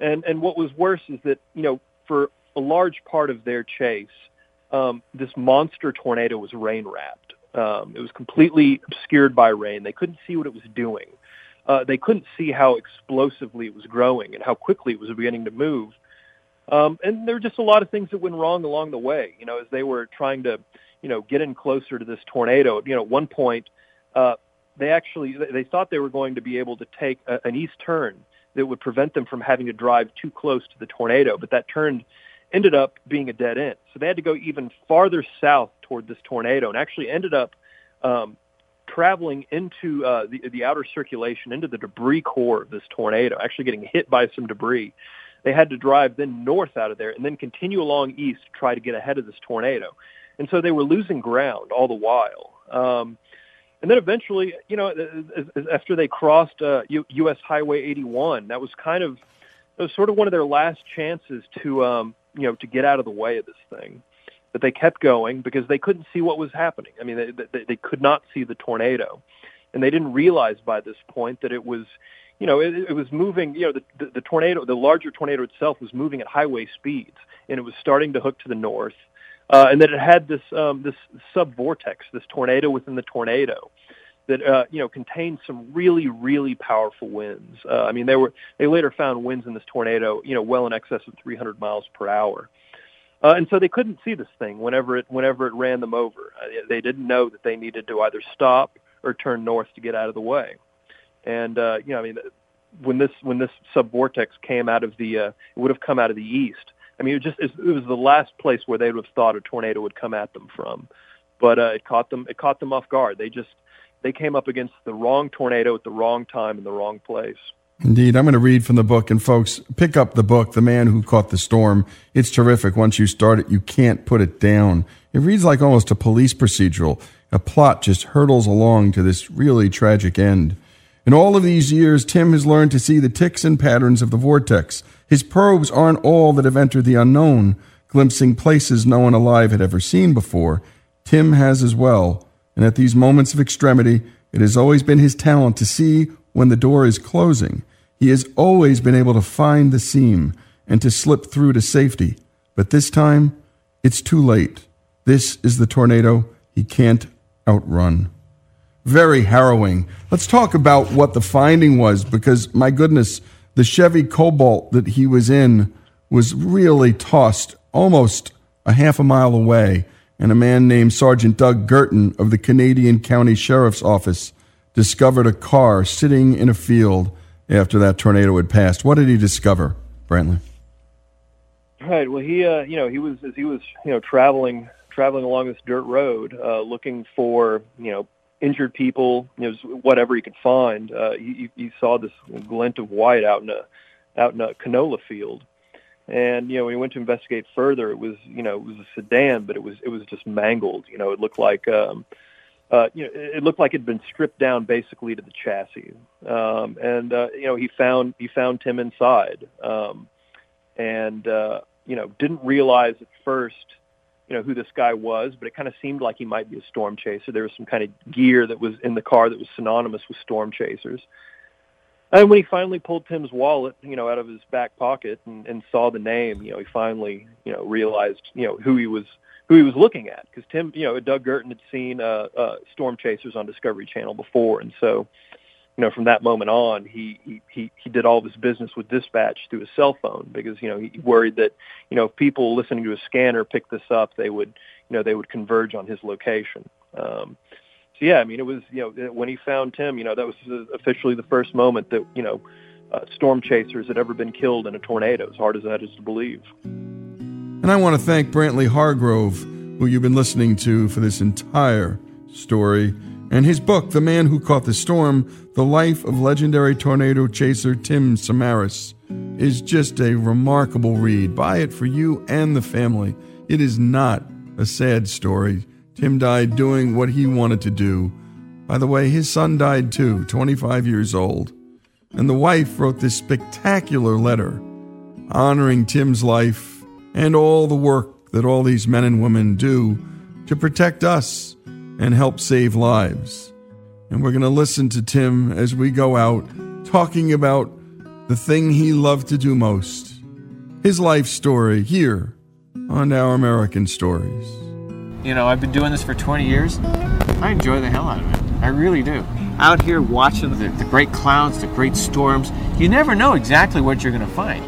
F: And and what was worse is that you know, for a large part of their chase, um, this monster tornado was rain wrapped. Um, it was completely obscured by rain. They couldn't see what it was doing. Uh, they couldn't see how explosively it was growing and how quickly it was beginning to move. Um, and there were just a lot of things that went wrong along the way. You know, as they were trying to, you know, get in closer to this tornado. You know, at one point, uh, they actually they thought they were going to be able to take a, an east turn that would prevent them from having to drive too close to the tornado, but that turned ended up being a dead end. So they had to go even farther south toward this tornado and actually ended up um, traveling into uh, the, the outer circulation, into the debris core of this tornado, actually getting hit by some debris. They had to drive then north out of there and then continue along east to try to get ahead of this tornado. And so they were losing ground all the while. Um, and then eventually, you know, after they crossed uh, U- U.S. Highway 81, that was kind of, it was sort of one of their last chances to, um, you know, to get out of the way of this thing. But they kept going because they couldn't see what was happening. I mean, they, they, they could not see the tornado, and they didn't realize by this point that it was, you know, it, it was moving. You know, the, the, the tornado, the larger tornado itself, was moving at highway speeds, and it was starting to hook to the north uh, and that it had this um, this sub vortex, this tornado within the tornado that uh, you know contained some really really powerful winds. Uh, I mean, they were they later found winds in this tornado, you know, well in excess of 300 miles per hour. Uh, and so they couldn't see this thing whenever it whenever it ran them over. Uh, they didn't know that they needed to either stop or turn north to get out of the way. And uh, you know, I mean, when this when this subvortex came out of the, uh, it would have come out of the east. I mean, it just it was the last place where they would have thought a tornado would come at them from, but uh, it caught them it caught them off guard. They just they came up against the wrong tornado at the wrong time in the wrong place.
B: Indeed, I'm going to read from the book, and folks, pick up the book, "The Man Who Caught the Storm." It's terrific. Once you start it, you can't put it down. It reads like almost a police procedural. A plot just hurtles along to this really tragic end. In all of these years, Tim has learned to see the ticks and patterns of the vortex his probes aren't all that have entered the unknown, glimpsing places no one alive had ever seen before. Tim has as well, and at these moments of extremity, it has always been his talent to see when the door is closing. He has always been able to find the seam and to slip through to safety. But this time, it's too late. This is the tornado he can't outrun. Very harrowing. Let's talk about what the finding was because, my goodness, the Chevy Cobalt that he was in was really tossed almost a half a mile away, and a man named Sergeant Doug Girton of the Canadian County Sheriff's Office discovered a car sitting in a field after that tornado had passed. What did he discover, Brantley?
F: Right. Well, he, uh, you know, he was as he was, you know, traveling traveling along this dirt road, uh, looking for, you know, injured people, you know, whatever he could find. Uh, he, he saw this glint of white out in a out in a canola field, and you know he went to investigate further, it was you know it was a sedan, but it was it was just mangled. You know, it looked like. Um, uh, you know, it looked like it had been stripped down basically to the chassis, um, and uh, you know he found he found Tim inside, um, and uh, you know didn't realize at first you know who this guy was, but it kind of seemed like he might be a storm chaser. There was some kind of gear that was in the car that was synonymous with storm chasers. And when he finally pulled Tim's wallet, you know, out of his back pocket and, and saw the name, you know, he finally, you know, realized, you know, who he was who he was looking at because Tim, you know, Doug Girton had seen uh, uh, Storm Chasers on Discovery Channel before, and so you know, from that moment on, he, he, he, he did all of his business with dispatch through his cell phone because, you know, he worried that, you know, if people listening to a scanner picked this up, they would, you know, they would converge on his location. Um, so yeah, I mean, it was, you know, when he found Tim, you know, that was officially the first moment that, you know, uh, storm chasers had ever been killed in a tornado, as hard as that is to believe.
B: And I want to thank Brantley Hargrove, who you've been listening to for this entire story and his book, The Man Who Caught the Storm The Life of Legendary Tornado Chaser Tim Samaras, is just a remarkable read. Buy it for you and the family. It is not a sad story. Tim died doing what he wanted to do. By the way, his son died too, 25 years old. And the wife wrote this spectacular letter honoring Tim's life and all the work that all these men and women do to protect us and help save lives. And we're going to listen to Tim as we go out talking about the thing he loved to do most his life story here on Our American Stories.
I: You know, I've been doing this for 20 years. I enjoy the hell out of it. I really do. Out here watching the, the great clouds, the great storms, you never know exactly what you're going to find.